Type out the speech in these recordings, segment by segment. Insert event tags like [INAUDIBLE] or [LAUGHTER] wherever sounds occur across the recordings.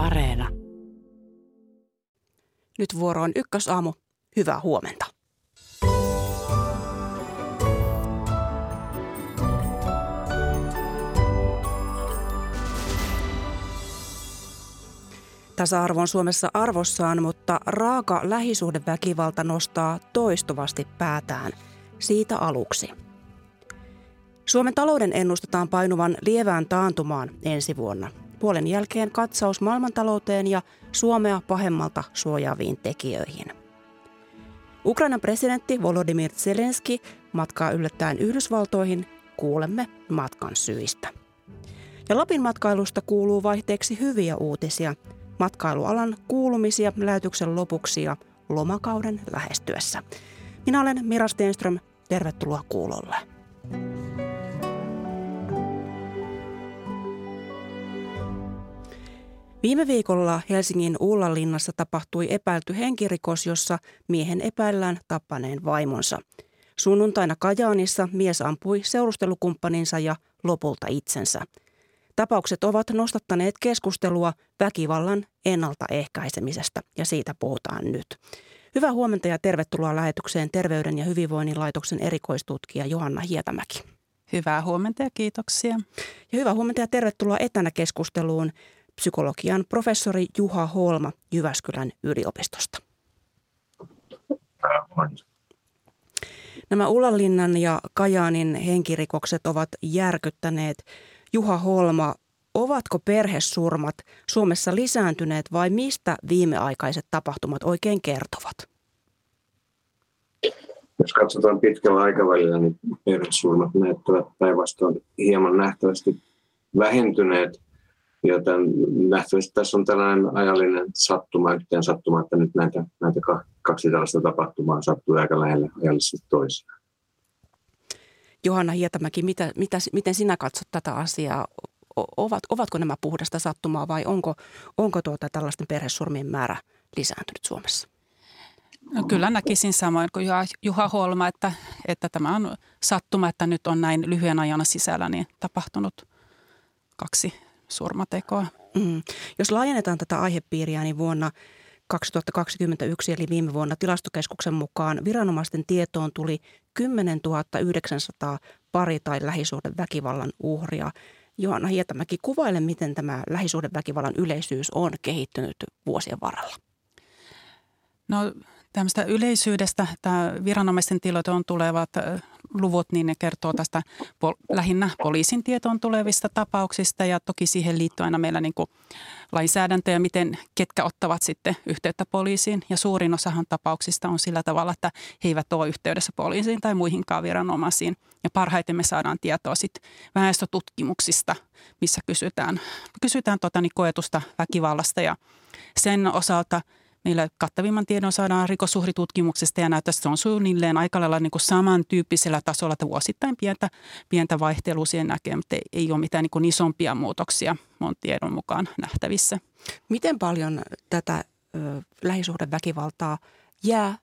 Areena. Nyt vuoro on ykkösaamu. Hyvää huomenta. Tasa-arvo on Suomessa arvossaan, mutta raaka lähisuhdeväkivalta nostaa toistuvasti päätään. Siitä aluksi. Suomen talouden ennustetaan painuvan lievään taantumaan ensi vuonna. Puolen jälkeen katsaus maailmantalouteen ja Suomea pahemmalta suojaaviin tekijöihin. Ukrainan presidentti Volodymyr Zelensky matkaa yllättäen Yhdysvaltoihin. Kuulemme matkan syistä. Ja Lapin matkailusta kuuluu vaihteeksi hyviä uutisia. Matkailualan kuulumisia lähetyksen lopuksi ja lomakauden lähestyessä. Minä olen Mira Stenström. Tervetuloa kuulolle. Viime viikolla Helsingin Ullanlinnassa tapahtui epäilty henkirikos, jossa miehen epäillään tappaneen vaimonsa. Sunnuntaina Kajaanissa mies ampui seurustelukumppaninsa ja lopulta itsensä. Tapaukset ovat nostattaneet keskustelua väkivallan ennaltaehkäisemisestä ja siitä puhutaan nyt. Hyvää huomenta ja tervetuloa lähetykseen Terveyden ja hyvinvoinnin laitoksen erikoistutkija Johanna Hietamäki. Hyvää huomenta ja kiitoksia. Ja hyvää huomenta ja tervetuloa etänä keskusteluun psykologian professori Juha Holma Jyväskylän yliopistosta. Nämä Ulanlinnan ja Kajaanin henkirikokset ovat järkyttäneet. Juha Holma, ovatko perhesurmat Suomessa lisääntyneet vai mistä viimeaikaiset tapahtumat oikein kertovat? Jos katsotaan pitkällä aikavälillä, niin perhesurmat näyttävät päinvastoin hieman nähtävästi vähentyneet – Joten nähtävästi tässä on tällainen ajallinen sattuma, yhteen sattuma, että nyt näitä, näitä kaksi tällaista tapahtumaa sattuu aika lähellä ajallisesti toisiaan. Johanna Hietamäki, mitä, mitä, miten sinä katsot tätä asiaa? Ovat, ovatko nämä puhdasta sattumaa vai onko, onko tuota tällaisten perhesurmien määrä lisääntynyt Suomessa? No kyllä näkisin samoin kuin Juha Holma, että, että tämä on sattuma, että nyt on näin lyhyen ajan sisällä niin tapahtunut kaksi surmatekoa. Mm. Jos laajennetaan tätä aihepiiriä, niin vuonna 2021 eli viime vuonna tilastokeskuksen mukaan viranomaisten tietoon tuli 10 900 pari- tai lähisuhdeväkivallan uhria. Johanna Hietamäki, kuvaile, miten tämä lähisuhdeväkivallan yleisyys on kehittynyt vuosien varrella. No tämmöistä yleisyydestä, tämä viranomaisten tietoon tulevat luvut, niin ne kertoo tästä pol- lähinnä poliisin tietoon tulevista tapauksista ja toki siihen liittyy aina meillä niin lainsäädäntö ja miten, ketkä ottavat sitten yhteyttä poliisiin. Ja suurin osahan tapauksista on sillä tavalla, että he eivät ole yhteydessä poliisiin tai muihinkaan viranomaisiin. Ja parhaiten me saadaan tietoa sitten väestötutkimuksista, missä kysytään, kysytään tota, niin koetusta väkivallasta ja sen osalta – Meillä kattavimman tiedon saadaan rikosuhritutkimuksesta ja näyttää, että se on suunnilleen aika lailla niin kuin samantyyppisellä tasolla, että vuosittain pientä, pientä vaihtelua siihen näkee, mutta ei, ei ole mitään niin kuin isompia muutoksia mun tiedon mukaan nähtävissä. Miten paljon tätä ö, lähisuhdeväkivaltaa jää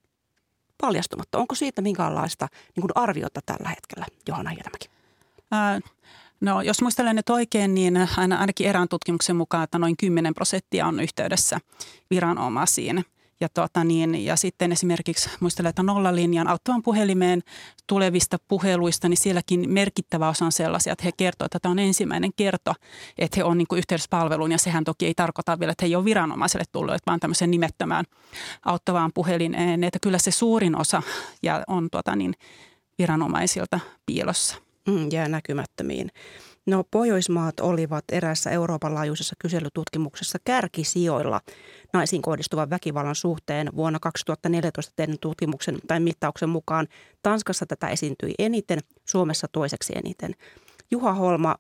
paljastumatta? Onko siitä minkäänlaista niin kuin arviota tällä hetkellä, Johanna Hietamäki? Ää, No jos muistelen nyt oikein, niin ainakin erään tutkimuksen mukaan, että noin 10 prosenttia on yhteydessä viranomaisiin. Ja, tuota niin, ja sitten esimerkiksi muistelen, että nollalinjan auttavan puhelimeen tulevista puheluista, niin sielläkin merkittävä osa on sellaisia, että he kertovat, että tämä on ensimmäinen kerto, että he on niin yhteydessä palveluun. Ja sehän toki ei tarkoita vielä, että he ei ole viranomaiselle tullut, vaan tämmöisen nimettömään auttavaan puhelimeen. Että kyllä se suurin osa ja on tuota niin, viranomaisilta piilossa. Mm, jää näkymättömiin. No Pohjoismaat olivat erässä Euroopan laajuisessa kyselytutkimuksessa kärkisijoilla naisiin kohdistuvan väkivallan suhteen vuonna 2014 tehdyn tutkimuksen tai mittauksen mukaan. Tanskassa tätä esiintyi eniten, Suomessa toiseksi eniten. Juha Holma,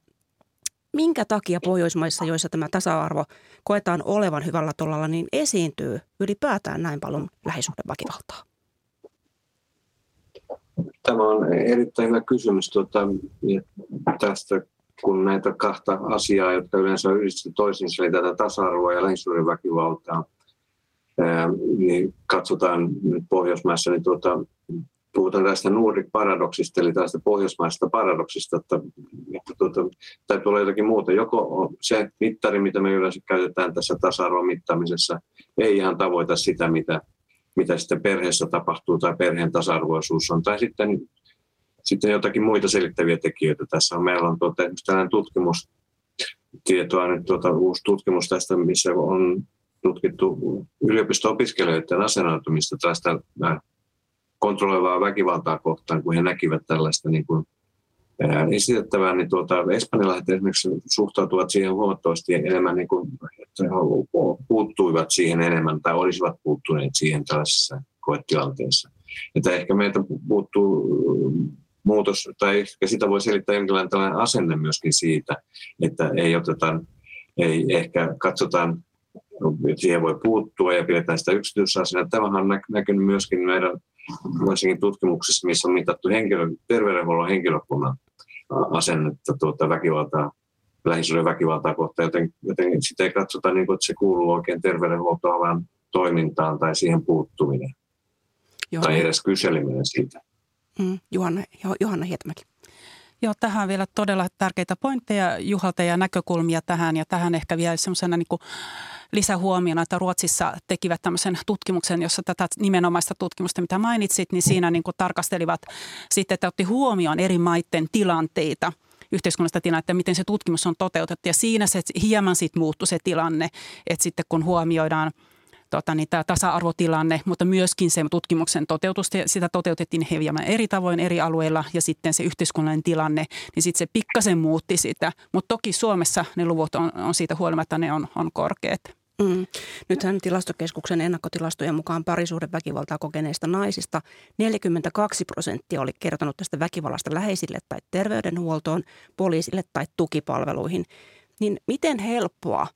minkä takia Pohjoismaissa, joissa tämä tasa-arvo koetaan olevan hyvällä tolalla, niin esiintyy ylipäätään näin paljon lähisuhdeväkivaltaa? Tämä on erittäin hyvä kysymys tuota, tästä, kun näitä kahta asiaa, jotka yleensä on yhdistetty toisiinsa, eli tätä tasa-arvoa ja lähisuhdeväkivaltaa, niin katsotaan nyt Pohjoismaissa, niin tuota, puhutaan tästä Nordic-paradoksista, eli tästä pohjoismaisesta paradoksista, että, että tuota, täytyy olla jotakin muuta. Joko se mittari, mitä me yleensä käytetään tässä tasa-arvon mittaamisessa, ei ihan tavoita sitä, mitä, mitä sitten perheessä tapahtuu tai perheen tasa-arvoisuus on, tai sitten, sitten jotakin muita selittäviä tekijöitä. Tässä on, meillä on tuota, tällainen tutkimus, tietoa nyt tuota, uusi tutkimus tästä, missä on tutkittu yliopisto-opiskelijoiden asennoitumista tästä kontrolloivaa väkivaltaa kohtaan, kun he näkivät tällaista niin kuin, ää, esitettävää, niin tuota, espanjalaiset esimerkiksi suhtautuvat siihen huomattavasti enemmän, niin kuin, että he puuttuivat siihen enemmän tai olisivat puuttuneet siihen tällaisessa koetilanteessa. Että ehkä meiltä puuttuu muutos, tai ehkä sitä voi selittää jonkinlainen tällainen asenne myöskin siitä, että ei oteta, ei ehkä katsotaan, siihen voi puuttua ja pidetään sitä yksityisasiana. Tämähän on näkynyt myöskin meidän varsinkin tutkimuksissa, missä on mitattu henkilö, terveydenhuollon henkilökunnan asennetta tuota väkivaltaa, lähisuuden väkivaltaa kohtaan, joten, joten sitä ei katsota niin kuin, että se kuuluu oikein terveydenhuoltoalan toimintaan tai siihen puuttuminen. Johanna. Tai edes kyseleminen siitä. Mm, Johanna, Johanna Hietamäki. Joo, tähän on vielä todella tärkeitä pointteja Juhalta ja näkökulmia tähän. Ja tähän ehkä vielä semmoisena niin lisähuomiona, että Ruotsissa tekivät tämmöisen tutkimuksen, jossa tätä nimenomaista tutkimusta, mitä mainitsit, niin siinä niin kuin tarkastelivat sitten, että otti huomioon eri maiden tilanteita – yhteiskunnallista tilannetta, miten se tutkimus on toteutettu. Ja siinä se hieman sitten muuttui se tilanne, että sitten kun huomioidaan – tota, niin tämä tasa-arvotilanne, mutta myöskin se tutkimuksen toteutus, sitä toteutettiin hieman eri tavoin eri alueilla ja sitten se yhteiskunnallinen tilanne, niin sitten se pikkasen muutti sitä. Mutta toki Suomessa ne luvut on, on siitä huolimatta, ne on, on korkeat. Mm. Nythän tilastokeskuksen ennakkotilastojen mukaan väkivaltaa kokeneista naisista 42 prosenttia oli kertonut tästä väkivallasta läheisille tai terveydenhuoltoon, poliisille tai tukipalveluihin. Niin miten helppoa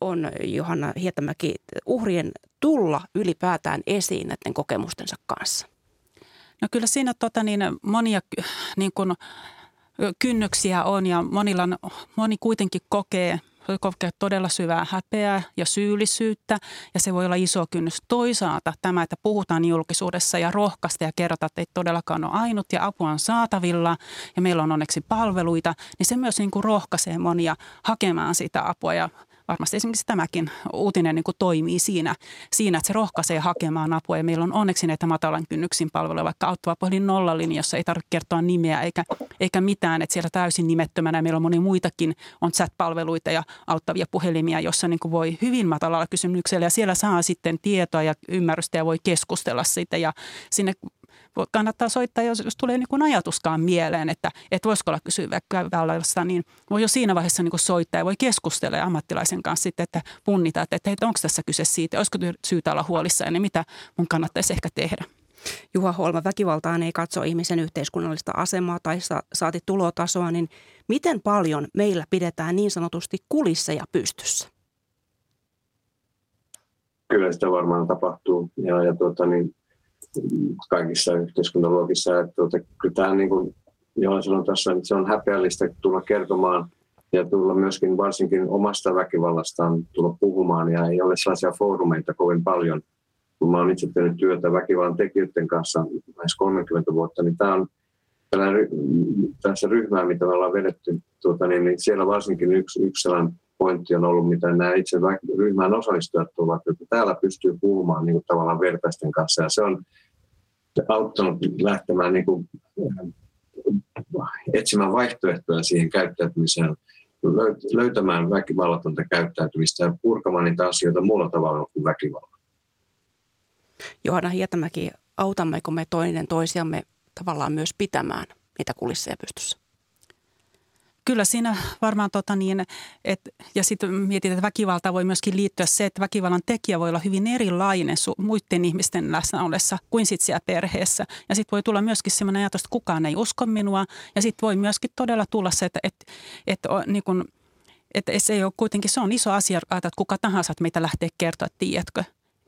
on Johanna Hietämäki uhrien tulla ylipäätään esiin näiden kokemustensa kanssa? No kyllä siinä tota, niin, monia niin kun, kynnyksiä on ja monilla, moni kuitenkin kokee voi kokea todella syvää häpeää ja syyllisyyttä ja se voi olla iso kynnys. Toisaalta tämä, että puhutaan julkisuudessa ja rohkaista ja kerrotaan, että ei todellakaan ole ainut ja apua on saatavilla ja meillä on onneksi palveluita, niin se myös niin kuin rohkaisee monia hakemaan sitä apua ja varmasti esimerkiksi tämäkin uutinen niin kuin toimii siinä, siinä, että se rohkaisee hakemaan apua. Ja meillä on onneksi näitä matalan kynnyksin palveluja, vaikka auttava puhelin nollalinjassa ei tarvitse kertoa nimeä eikä, eikä mitään. Että siellä täysin nimettömänä meillä on moni muitakin, on chat-palveluita ja auttavia puhelimia, jossa niin kuin voi hyvin matalalla kysymyksellä ja siellä saa sitten tietoa ja ymmärrystä ja voi keskustella siitä ja sinne kannattaa soittaa, jos, jos tulee niin kuin ajatuskaan mieleen, että, että voisiko olla kysyä väkivallasta, niin voi jo siinä vaiheessa niin kuin soittaa ja voi keskustella ammattilaisen kanssa sitten, että punnita, että, että onko tässä kyse siitä, olisiko syytä olla huolissaan ja mitä mun kannattaisi ehkä tehdä. Juha Holma, väkivaltaan ei katso ihmisen yhteiskunnallista asemaa tai saati tulotasoa, niin miten paljon meillä pidetään niin sanotusti kulisseja pystyssä? Kyllä sitä varmaan tapahtuu. Ja, ja tuota, niin, kaikissa yhteiskuntaluokissa. Että tuota, kyllä tämä niin kuin Johan tässä, että se on häpeällistä tulla kertomaan ja tulla myöskin varsinkin omasta väkivallastaan tulla puhumaan ja ei ole sellaisia foorumeita kovin paljon. Kun mä olen itse tehnyt työtä väkivallan tekijöiden kanssa lähes 30 vuotta, niin tämä on tässä ryhmää, mitä me ollaan vedetty, tuota, niin, niin siellä varsinkin yksi, yksi sellainen pointti on ollut, mitä nämä itse ryhmään osallistujat ovat, että täällä pystyy puhumaan niin kuin tavallaan vertaisten kanssa. Ja se on auttanut lähtemään niin kuin, etsimään vaihtoehtoja siihen käyttäytymiseen, löytämään väkivallatonta käyttäytymistä ja purkamaan niitä asioita muulla tavalla kuin väkivallalla. Johanna Hietämäki, autammeko me toinen toisiamme tavallaan myös pitämään niitä kulisseja pystyssä? Kyllä siinä varmaan, tota niin, et, ja sitten mietit, että väkivalta voi myöskin liittyä se, että väkivallan tekijä voi olla hyvin erilainen su- muiden ihmisten läsnä ollessa kuin sitten siellä perheessä. Ja sitten voi tulla myöskin sellainen ajatus, että kukaan ei usko minua. Ja sitten voi myöskin todella tulla se, että, että, että, niin kun, että se ei ole kuitenkin, se on iso asia, että kuka tahansa että meitä lähtee kertoa, että tiedätkö,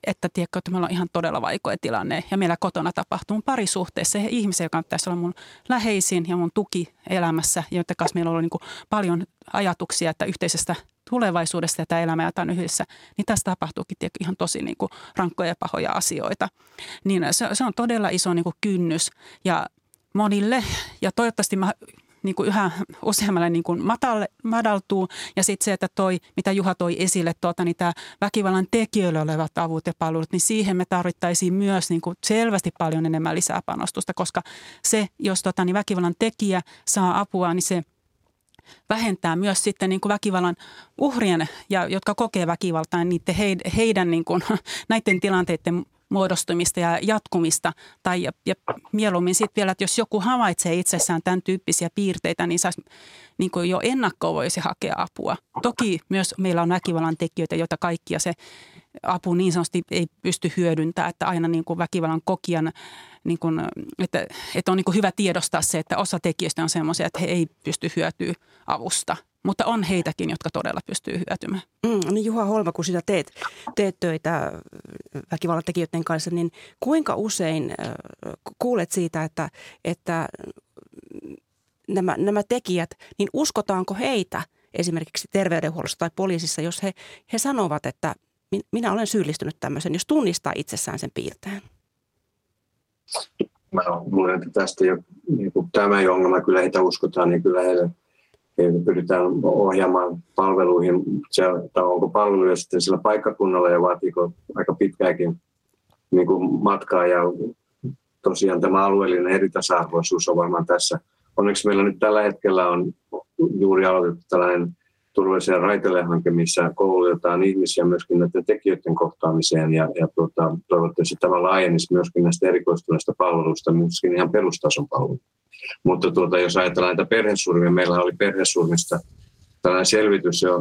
että, tiedätkö, että meillä on ihan todella vaikea tilanne ja meillä kotona tapahtuu parisuhteessa se ihmisen, joka pitäisi olla mun läheisin ja mun tuki elämässä, joiden kanssa meillä on ollut niin paljon ajatuksia, että yhteisestä tulevaisuudesta ja tämä elämä ja yhdessä, niin tässä tapahtuukin tiedätkö, ihan tosi niin kuin rankkoja ja pahoja asioita. Niin se, se on todella iso niin kuin kynnys ja monille, ja toivottavasti mä niin kuin yhä useammalle niin kuin matalle, madaltuu. Ja sitten se, että toi, mitä Juha toi esille, tuota, niin tämä väkivallan tekijöille olevat avut ja palvelut, niin siihen me tarvittaisiin myös niin kuin selvästi paljon enemmän lisää panostusta, koska se, jos tuota, niin väkivallan tekijä saa apua, niin se vähentää myös sitten niin kuin väkivallan uhrien, ja, jotka kokee väkivaltaa, niin heidän [LAUGHS] niin kuin, näiden tilanteiden muodostumista ja jatkumista. Tai ja, ja mieluummin sitten vielä, että jos joku havaitsee itsessään tämän tyyppisiä piirteitä, niin saisi niin kuin jo ennakkoon voisi hakea apua. Toki myös meillä on väkivallan tekijöitä, joita kaikkia se apu niin sanotusti ei pysty hyödyntämään, että aina niin kuin väkivallan kokijan, niin kuin, että, että on niin kuin hyvä tiedostaa se, että osa tekijöistä on sellaisia, että he ei pysty hyötyä avusta. Mutta on heitäkin, jotka todella pystyy hyötymään. Mm, niin Juha Holma, kun sinä teet, teet töitä väkivallan tekijöiden kanssa, niin kuinka usein äh, kuulet siitä, että, että nämä, nämä tekijät, niin uskotaanko heitä esimerkiksi terveydenhuollossa tai poliisissa, jos he, he sanovat, että minä olen syyllistynyt tämmöisen, jos tunnistaa itsessään sen piirteen? Mä luulen, että tästä jo, niin tämä ongelma, kyllä heitä uskotaan, niin kyllä heille – pyritään ohjaamaan palveluihin, se, onko palveluja sitten sillä paikkakunnalla ja vaatiiko aika pitkääkin niin kuin matkaa ja tosiaan tämä alueellinen eritasa-arvoisuus on varmaan tässä. Onneksi meillä nyt tällä hetkellä on juuri aloitettu tällainen turvallisen raiteille-hanke, missä koulutetaan ihmisiä myöskin näiden tekijöiden kohtaamiseen ja, ja tuota, toivottavasti tämä laajenisi myöskin näistä erikoistuneista palveluista, myöskin ihan perustason palveluista. Mutta tuota, jos ajatellaan näitä perhesurmia, meillä oli perhesurmista tällainen selvitys jo 2003-2012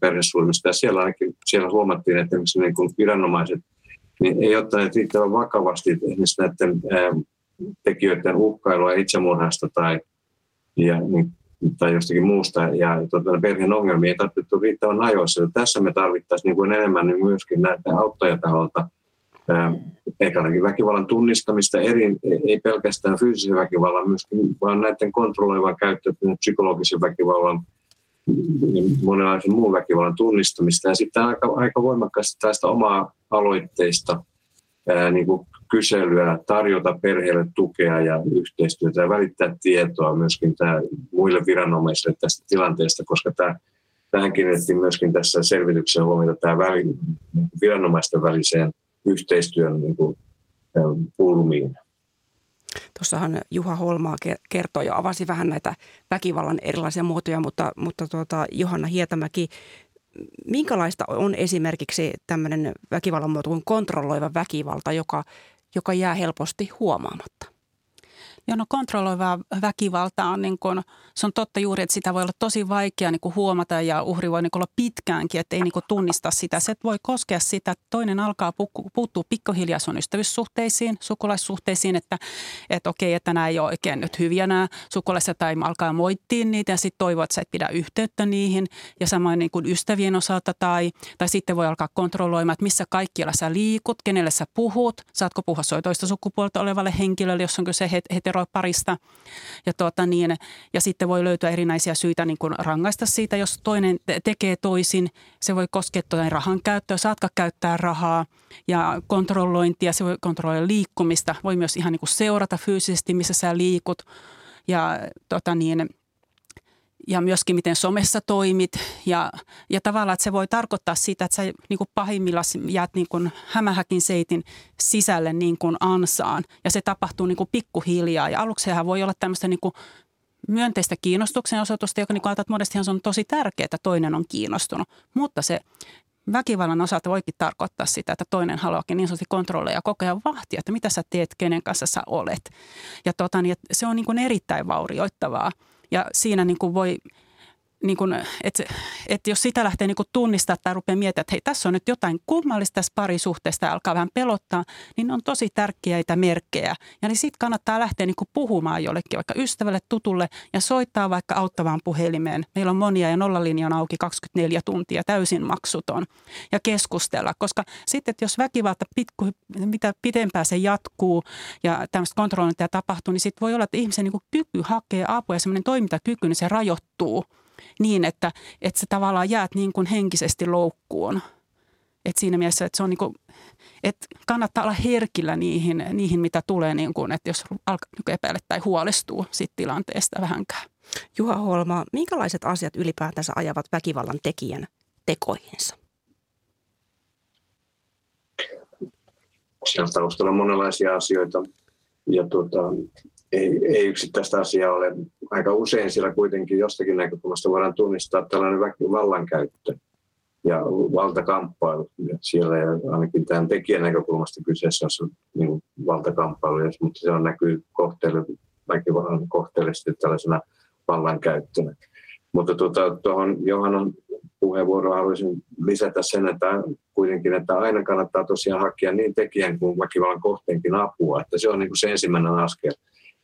perhesurmista, ja siellä ainakin siellä huomattiin, että niin kuin viranomaiset niin ei ottaneet riittävän vakavasti esimerkiksi näiden ää, tekijöiden uhkailua itsemurhasta tai, ja, niin, tai jostakin muusta, ja tuota, perheen ongelmia ei tarvittu riittävän ajoissa. Ja tässä me tarvittaisiin niin kuin enemmän niin myöskin näiden auttajataholta – eikä väkivallan tunnistamista eri, ei pelkästään fyysisen väkivallan, myöskin, vaan näiden kontrolloivan käyttäytymisen, psykologisen väkivallan, monenlaisen muun väkivallan tunnistamista. Ja sitten aika, aika voimakkaasti tästä omaa aloitteista ää, niin kuin kyselyä, tarjota perheelle tukea ja yhteistyötä ja välittää tietoa myöskin tämä, muille viranomaisille tästä tilanteesta, koska tämä Tähän kiinnitettiin myöskin tässä selvityksessä huomiota tämä väli, viranomaisten väliseen yhteistyön niin kuin, pulmiin. Tuossahan Juha Holmaa kertoi ja avasi vähän näitä väkivallan erilaisia muotoja, mutta, mutta tuota, Johanna Hietamäki, minkälaista on esimerkiksi tämmöinen väkivallan muoto kuin kontrolloiva väkivalta, joka, joka jää helposti huomaamatta? Joo, no kontrolloivaa väkivaltaa on, niin kuin, se on totta juuri, että sitä voi olla tosi vaikea niin kuin huomata ja uhri voi niin kuin olla pitkäänkin, että ei niin kuin tunnista sitä. Se voi koskea sitä, että toinen alkaa puuttua pikkuhiljaa sun ystävyyssuhteisiin, sukulaissuhteisiin, että, että okei, että nämä ei ole oikein nyt hyviä nämä sukulaiset tai alkaa moittiin niitä ja sitten toivoo, että sä et pidä yhteyttä niihin ja samoin niin kuin ystävien osalta tai, tai sitten voi alkaa kontrolloimaan, että missä kaikkialla sä liikut, kenelle sä puhut, saatko puhua soitoista sukupuolta olevalle henkilölle, jos on kyse het- heteroparista. Ja, tuota niin, ja sitten voi löytyä erinäisiä syitä niin kuin rangaista siitä, jos toinen tekee toisin. Se voi koskea tuota rahan käyttöä, saatko käyttää rahaa ja kontrollointia, se voi kontrolloida liikkumista. Voi myös ihan niin kuin seurata fyysisesti, missä sä liikut. Ja tuota niin, ja myöskin miten somessa toimit. Ja, ja tavallaan, että se voi tarkoittaa sitä, että sä niin kuin pahimmillaan jäät niin kuin hämähäkin seitin sisälle niin kuin ansaan. Ja se tapahtuu niin kuin pikkuhiljaa. Ja aluksi sehän voi olla tämmöistä niin kuin myönteistä kiinnostuksen osoitusta, joka niin että monestihan se on tosi tärkeää, että toinen on kiinnostunut. Mutta se väkivallan osalta voikin tarkoittaa sitä, että toinen haluakin niin sanotusti kontrolleja ja koko ajan vahtia, että mitä sä teet, kenen kanssa sä olet. Ja tota, niin, se on niin kuin erittäin vaurioittavaa. Ja siinä niin kuin voi niin kun, että, että jos sitä lähtee niin tunnistaa tai rupeaa miettimään, että hei, tässä on nyt jotain kummallista tässä parisuhteesta ja alkaa vähän pelottaa, niin on tosi tärkeitä merkkejä. Ja niin sitten kannattaa lähteä niin puhumaan jollekin, vaikka ystävälle, tutulle ja soittaa vaikka auttavaan puhelimeen. Meillä on monia ja nollalinja on auki 24 tuntia, täysin maksuton. Ja keskustella, koska sitten, jos väkivalta pitku, mitä pitempään se jatkuu ja tämmöistä kontrollointia tapahtuu, niin sitten voi olla, että ihmisen niin kyky hakea apua ja semmoinen toimintakyky, niin se rajoittuu – niin, että, että sä tavallaan jäät niin kuin henkisesti loukkuun. Et siinä mielessä, että se on niin kuin, että kannattaa olla herkillä niihin, niihin mitä tulee, niin kuin, että jos alkaa niin epäillä tai huolestuu siitä tilanteesta vähänkään. Juha Holma, minkälaiset asiat ylipäätänsä ajavat väkivallan tekijän tekoihinsa? Siellä taustalla on monenlaisia asioita. Ja tuota, ei, ei yksittäistä asiaa ole. Aika usein siellä kuitenkin jostakin näkökulmasta voidaan tunnistaa tällainen vallankäyttö ja valtakamppailu. Siellä ei ainakin tämän tekijän näkökulmasta kyseessä on niin valtakamppailu, mutta se on näkyy väkivallan kohteellisesti tällaisena vallankäyttönä. Mutta tuota, tuohon Johannan puheenvuoroon haluaisin lisätä sen, että kuitenkin, että aina kannattaa tosiaan hakea niin tekijän kuin väkivallan kohteenkin apua, että se on niin kuin se ensimmäinen askel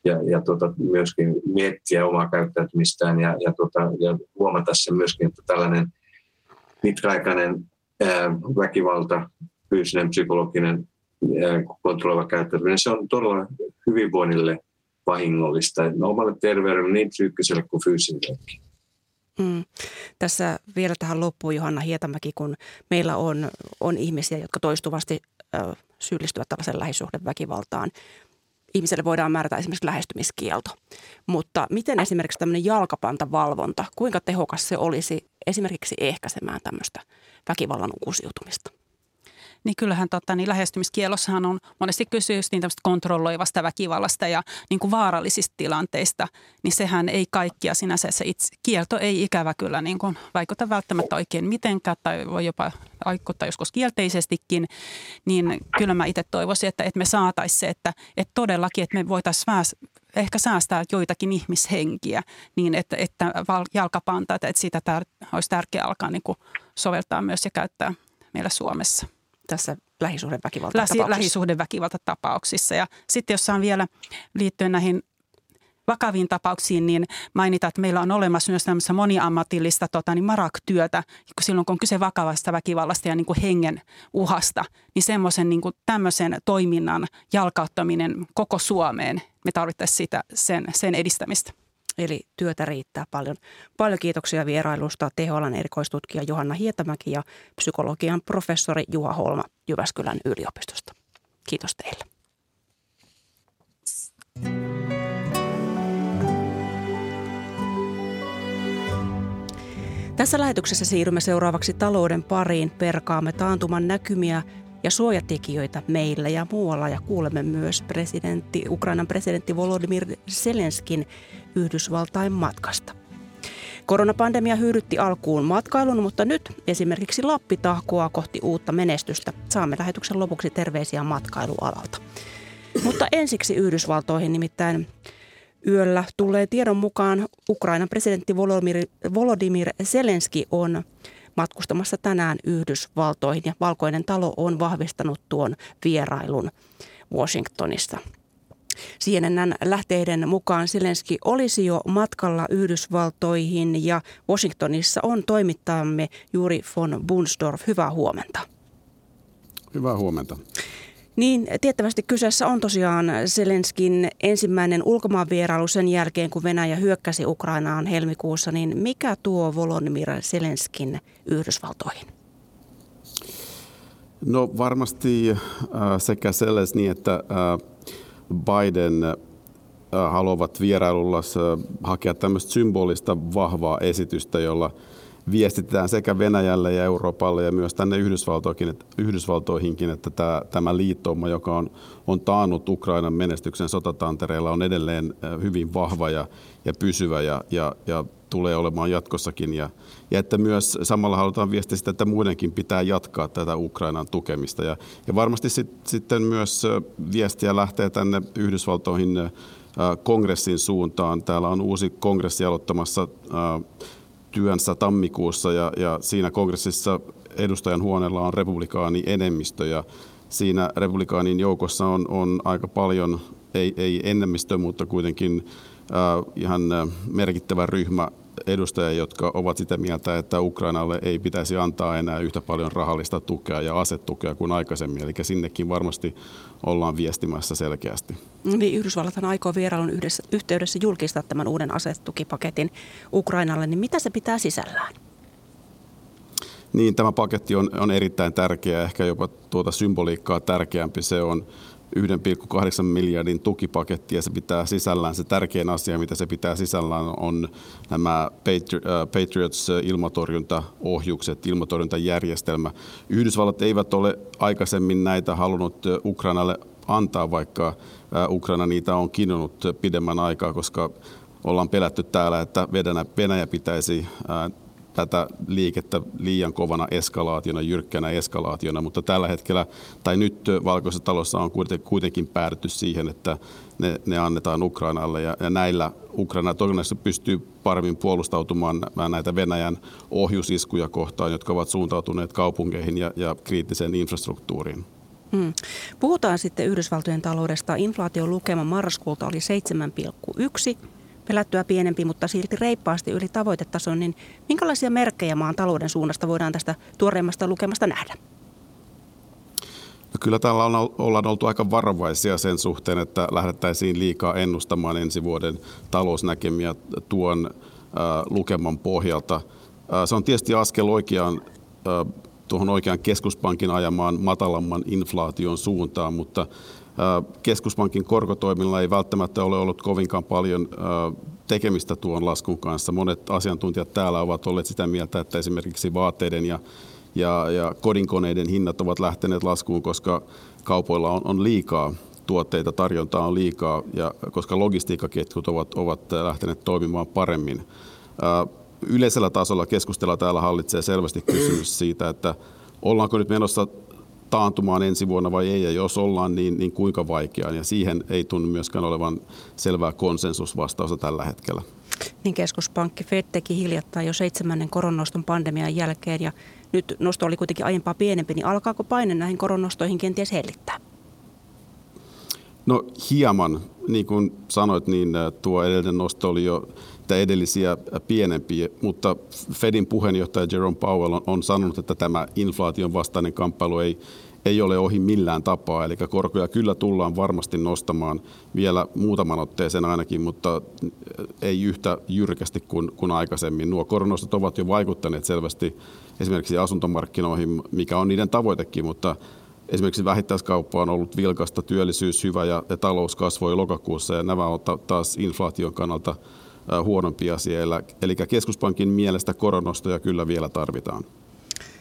ja, ja tota, myöskin miettiä omaa käyttäytymistään ja, ja, tota, ja huomata se myöskin, että tällainen pitkäaikainen ää, väkivalta, fyysinen, psykologinen, ää, kontrolloiva käyttäytyminen, se on todella hyvinvoinnille vahingollista no, omalle terveydelle niin psyykkiselle kuin fyysisellekin. Mm. Tässä vielä tähän loppuun Johanna Hietamäki, kun meillä on, on ihmisiä, jotka toistuvasti ö, syyllistyvät tällaisen lähisuhdeväkivaltaan ihmiselle voidaan määrätä esimerkiksi lähestymiskielto. Mutta miten esimerkiksi tämmöinen jalkapantavalvonta, kuinka tehokas se olisi esimerkiksi ehkäisemään tämmöistä väkivallan uusiutumista? Niin kyllähän tota, niin lähestymiskielossahan on monesti kysymys niin kontrolloivasta väkivallasta ja niin kuin vaarallisista tilanteista, niin sehän ei kaikkia sinänsä se itse, kielto ei ikävä kyllä niin kuin vaikuta välttämättä oikein mitenkään tai voi jopa vaikuttaa joskus kielteisestikin, niin kyllä mä itse toivoisin, että, että me saataisiin se, että, että todellakin, että me voitaisiin ehkä säästää joitakin ihmishenkiä niin, että, että jalkapanta, että sitä tär, olisi tärkeää alkaa niin kuin soveltaa myös ja käyttää meillä Suomessa tässä lähisuhdeväkivaltatapauksissa. Lähisuhdeväkivaltatapauksissa. Ja sitten jos saan vielä liittyen näihin vakaviin tapauksiin, niin mainita, että meillä on olemassa myös tämmöistä moniammatillista tota, niin marak-työtä, kun silloin kun on kyse vakavasta väkivallasta ja niin kuin hengen uhasta, niin semmoisen niin kuin tämmöisen toiminnan jalkauttaminen koko Suomeen, me tarvittaisiin sitä, sen, sen edistämistä. Eli työtä riittää paljon. Paljon kiitoksia vierailusta THLn erikoistutkija Johanna Hietamäki ja psykologian professori Juha Holma Jyväskylän yliopistosta. Kiitos teille. Tässä lähetyksessä siirrymme seuraavaksi talouden pariin. Perkaamme taantuman näkymiä ja suojatekijöitä meillä ja muualla ja kuulemme myös presidentti, Ukrainan presidentti Volodymyr Zelenskin Yhdysvaltain matkasta. Koronapandemia hyydytti alkuun matkailun, mutta nyt esimerkiksi Lappi tahkoaa kohti uutta menestystä. Saamme lähetyksen lopuksi terveisiä matkailualalta. Mutta ensiksi Yhdysvaltoihin nimittäin yöllä tulee tiedon mukaan Ukrainan presidentti Volodymyr, Zelenski on matkustamassa tänään Yhdysvaltoihin ja Valkoinen talo on vahvistanut tuon vierailun Washingtonissa. CNN lähteiden mukaan Selenski olisi jo matkalla Yhdysvaltoihin ja Washingtonissa on toimittajamme Juri von Bunsdorf. Hyvää huomenta. Hyvää huomenta. Niin, tiettävästi kyseessä on tosiaan Zelenskin ensimmäinen ulkomaanvierailu sen jälkeen, kun Venäjä hyökkäsi Ukrainaan helmikuussa. Niin mikä tuo Volodymyr Zelenskin Yhdysvaltoihin? No varmasti äh, sekä Zelensky että äh, Biden äh, haluavat vierailulla äh, hakea tämmöistä symbolista vahvaa esitystä, jolla – viestitetään sekä Venäjälle ja Euroopalle ja myös tänne Yhdysvaltoihin, että, Yhdysvaltoihinkin, että tämä, tämä liittouma, joka on, on taannut Ukrainan menestyksen sotatantereella, on edelleen hyvin vahva ja, ja pysyvä ja, ja, ja tulee olemaan jatkossakin. Ja, ja että myös samalla halutaan viestiä sitä, että muidenkin pitää jatkaa tätä Ukrainan tukemista. Ja, ja varmasti sit, sitten myös viestiä lähtee tänne Yhdysvaltoihin kongressin suuntaan. Täällä on uusi kongressi aloittamassa työnsä tammikuussa ja, ja siinä kongressissa edustajan huoneella on republikaani enemmistö ja siinä republikaanin joukossa on, on aika paljon, ei, ei enemmistö, mutta kuitenkin äh, ihan merkittävä ryhmä edustajia, jotka ovat sitä mieltä, että Ukrainalle ei pitäisi antaa enää yhtä paljon rahallista tukea ja asetukea kuin aikaisemmin. Eli sinnekin varmasti ollaan viestimässä selkeästi. Niin, Yhdysvallathan aikoo vierailun yhdessä, yhteydessä julkistaa tämän uuden asetukipaketin Ukrainalle, niin mitä se pitää sisällään? Niin, tämä paketti on, on erittäin tärkeä, ehkä jopa tuota symboliikkaa tärkeämpi. Se on 1,8 miljardin tukipaketti ja se pitää sisällään, se tärkein asia, mitä se pitää sisällään, on nämä äh, Patriots-ilmatorjuntaohjukset, ilmatorjuntajärjestelmä. Yhdysvallat eivät ole aikaisemmin näitä halunnut äh, Ukrainalle antaa, vaikka äh, Ukraina niitä on kinnunut pidemmän aikaa, koska ollaan pelätty täällä, että Venäjä pitäisi tätä liikettä liian kovana eskalaationa, jyrkkänä eskalaationa, mutta tällä hetkellä, tai nyt Valkoisessa talossa on kuitenkin päädytty siihen, että ne, ne annetaan Ukrainalle ja, ja näillä Ukraina todennäköisesti pystyy paremmin puolustautumaan näitä Venäjän ohjusiskuja kohtaan, jotka ovat suuntautuneet kaupunkeihin ja, ja kriittiseen infrastruktuuriin. Hmm. Puhutaan sitten Yhdysvaltojen taloudesta. Inflaation lukema marraskuulta oli 7,1 pelättyä pienempi, mutta silti reippaasti yli tavoitetason, niin minkälaisia merkkejä maan talouden suunnasta voidaan tästä tuoreimmasta lukemasta nähdä? No kyllä täällä on, ollaan oltu aika varovaisia sen suhteen, että lähdettäisiin liikaa ennustamaan ensi vuoden talousnäkemiä tuon äh, lukeman pohjalta. Äh, se on tietysti askel oikeaan, äh, tuohon oikean keskuspankin ajamaan matalamman inflaation suuntaan, mutta Keskuspankin korkotoimilla ei välttämättä ole ollut kovinkaan paljon tekemistä tuon laskun kanssa. Monet asiantuntijat täällä ovat olleet sitä mieltä, että esimerkiksi vaatteiden ja, ja, ja kodinkoneiden hinnat ovat lähteneet laskuun, koska kaupoilla on, on liikaa tuotteita, tarjontaa on liikaa, ja koska logistiikkaketjut ovat, ovat lähteneet toimimaan paremmin. Yleisellä tasolla keskustella täällä hallitsee selvästi kysymys siitä, että ollaanko nyt menossa taantumaan ensi vuonna vai ei, ja jos ollaan, niin, niin kuinka vaikeaa. Ja siihen ei tunnu myöskään olevan selvää konsensusvastausta tällä hetkellä. Niin keskuspankki Fed teki hiljattain jo seitsemännen koronnoston pandemian jälkeen, ja nyt nosto oli kuitenkin aiempaa pienempi, niin alkaako paine näihin koronnostoihin kenties hellittää? No hieman, niin kuin sanoit, niin äh, tuo edellinen nosto oli jo edellisiä pienempiä, mutta Fedin puheenjohtaja Jerome Powell on, on sanonut, että tämä inflaation vastainen kamppailu ei, ei ole ohi millään tapaa, eli korkoja kyllä tullaan varmasti nostamaan vielä muutaman otteeseen ainakin, mutta ei yhtä jyrkästi kuin, kuin aikaisemmin. Nuo koronostot ovat jo vaikuttaneet selvästi esimerkiksi asuntomarkkinoihin, mikä on niiden tavoitekin, mutta Esimerkiksi vähittäiskauppa on ollut vilkasta, työllisyys hyvä ja, ja talous kasvoi lokakuussa ja nämä ovat taas inflaation kannalta huonompi asia. Eli keskuspankin mielestä koronostoja kyllä vielä tarvitaan.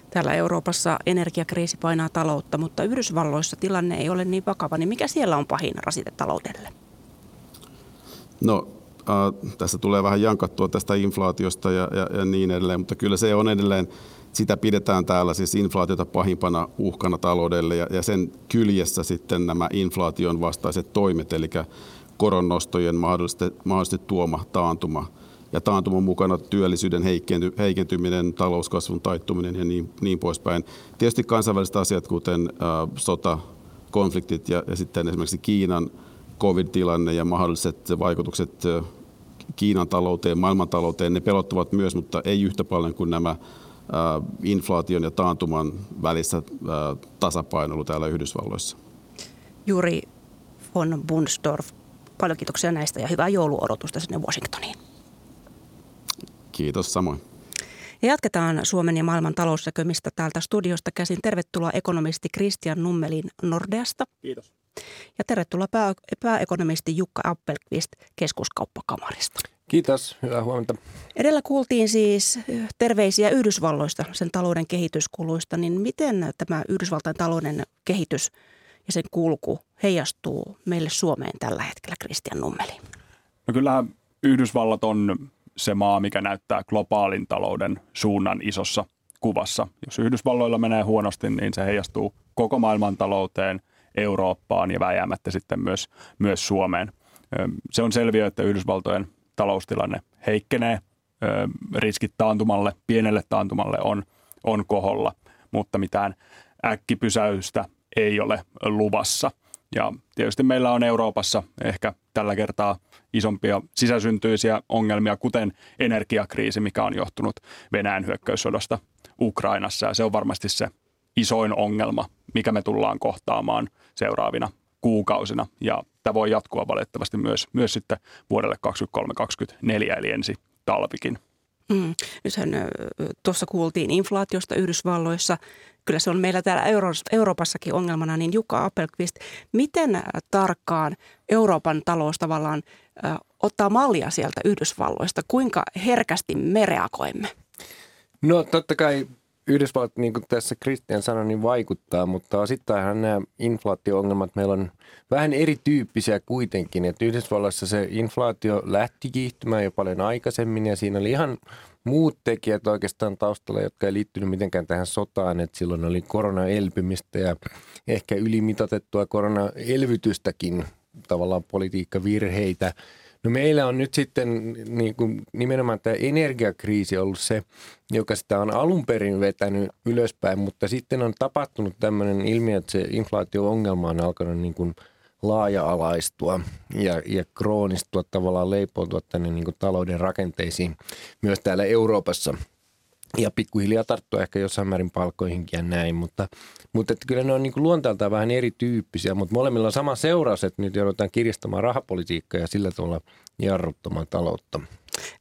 Täällä Euroopassa energiakriisi painaa taloutta, mutta Yhdysvalloissa tilanne ei ole niin vakava. Niin mikä siellä on pahin rasite taloudelle? No äh, tässä tulee vähän jankattua tästä inflaatiosta ja, ja, ja niin edelleen, mutta kyllä se on edelleen, sitä pidetään täällä siis inflaatiota pahimpana uhkana taloudelle ja, ja sen kyljessä sitten nämä inflaation vastaiset toimet, eli koronnostojen mahdollisesti, mahdollisesti tuoma taantuma. Ja taantuman mukana työllisyyden heikentyminen, talouskasvun taittuminen ja niin, niin poispäin. Tietysti kansainväliset asiat, kuten äh, sota, konfliktit ja, ja sitten esimerkiksi Kiinan covid-tilanne ja mahdolliset vaikutukset äh, Kiinan talouteen, maailmantalouteen, ne pelottavat myös, mutta ei yhtä paljon kuin nämä inflaation ja taantuman välissä äh, tasapainoilu täällä Yhdysvalloissa. Juri von Bunsdorf, Paljon kiitoksia näistä ja hyvää jouluodotusta sinne Washingtoniin. Kiitos samoin. Ja jatketaan Suomen ja maailman talousnäkymistä täältä studiosta käsin. Tervetuloa ekonomisti Christian Nummelin Nordeasta. Kiitos. Ja tervetuloa pää, pääekonomisti Jukka Appelqvist keskuskauppakamarista. Kiitos, hyvää huomenta. Edellä kuultiin siis terveisiä Yhdysvalloista, sen talouden kehityskuluista, niin miten tämä Yhdysvaltain talouden kehitys ja sen kulku heijastuu meille Suomeen tällä hetkellä, Kristian Nummeli? No kyllähän Yhdysvallat on se maa, mikä näyttää globaalin talouden suunnan isossa kuvassa. Jos Yhdysvalloilla menee huonosti, niin se heijastuu koko maailman talouteen, Eurooppaan ja vääjäämättä sitten myös, myös Suomeen. Se on selviö, että Yhdysvaltojen taloustilanne heikkenee riskit taantumalle, pienelle taantumalle on, on koholla, mutta mitään äkkipysäystä ei ole luvassa. Ja tietysti meillä on Euroopassa ehkä tällä kertaa isompia sisäsyntyisiä ongelmia, kuten energiakriisi, mikä on johtunut Venäjän hyökkäyssodasta Ukrainassa. Ja se on varmasti se isoin ongelma, mikä me tullaan kohtaamaan seuraavina kuukausina. Ja tämä voi jatkua valitettavasti myös, myös sitten vuodelle 2023-2024, eli ensi talvikin. Mm. Nythän tuossa kuultiin inflaatiosta Yhdysvalloissa. Kyllä se on meillä täällä Euro- Euroopassakin ongelmana, niin Jukka Appelqvist, miten tarkkaan Euroopan talous tavallaan ö, ottaa mallia sieltä Yhdysvalloista? Kuinka herkästi me reagoimme? No totta kai Yhdysvallat, niin kuin tässä Christian sanoi, niin vaikuttaa, mutta osittainhan nämä inflaatio-ongelmat meillä on vähän erityyppisiä kuitenkin. Että Yhdysvalloissa se inflaatio lähti kiihtymään jo paljon aikaisemmin ja siinä oli ihan muut tekijät oikeastaan taustalla, jotka ei liittynyt mitenkään tähän sotaan. Että silloin oli koronaelpymistä ja ehkä ylimitotettua koronaelvytystäkin, tavallaan politiikkavirheitä – No meillä on nyt sitten niin kuin nimenomaan tämä energiakriisi ollut se, joka sitä on alun perin vetänyt ylöspäin, mutta sitten on tapahtunut tämmöinen ilmiö, että se inflaatio-ongelma on alkanut niin kuin laaja-alaistua ja, ja kroonistua tavallaan leipoutua tänne niin kuin talouden rakenteisiin myös täällä Euroopassa – ja pikkuhiljaa tarttua ehkä jossain määrin palkkoihinkin ja näin, mutta, mutta että kyllä ne on niin kuin luonteeltaan vähän erityyppisiä, mutta molemmilla on sama seuraus, että nyt joudutaan kiristämään rahapolitiikkaa ja sillä tavalla jarruttamaan taloutta.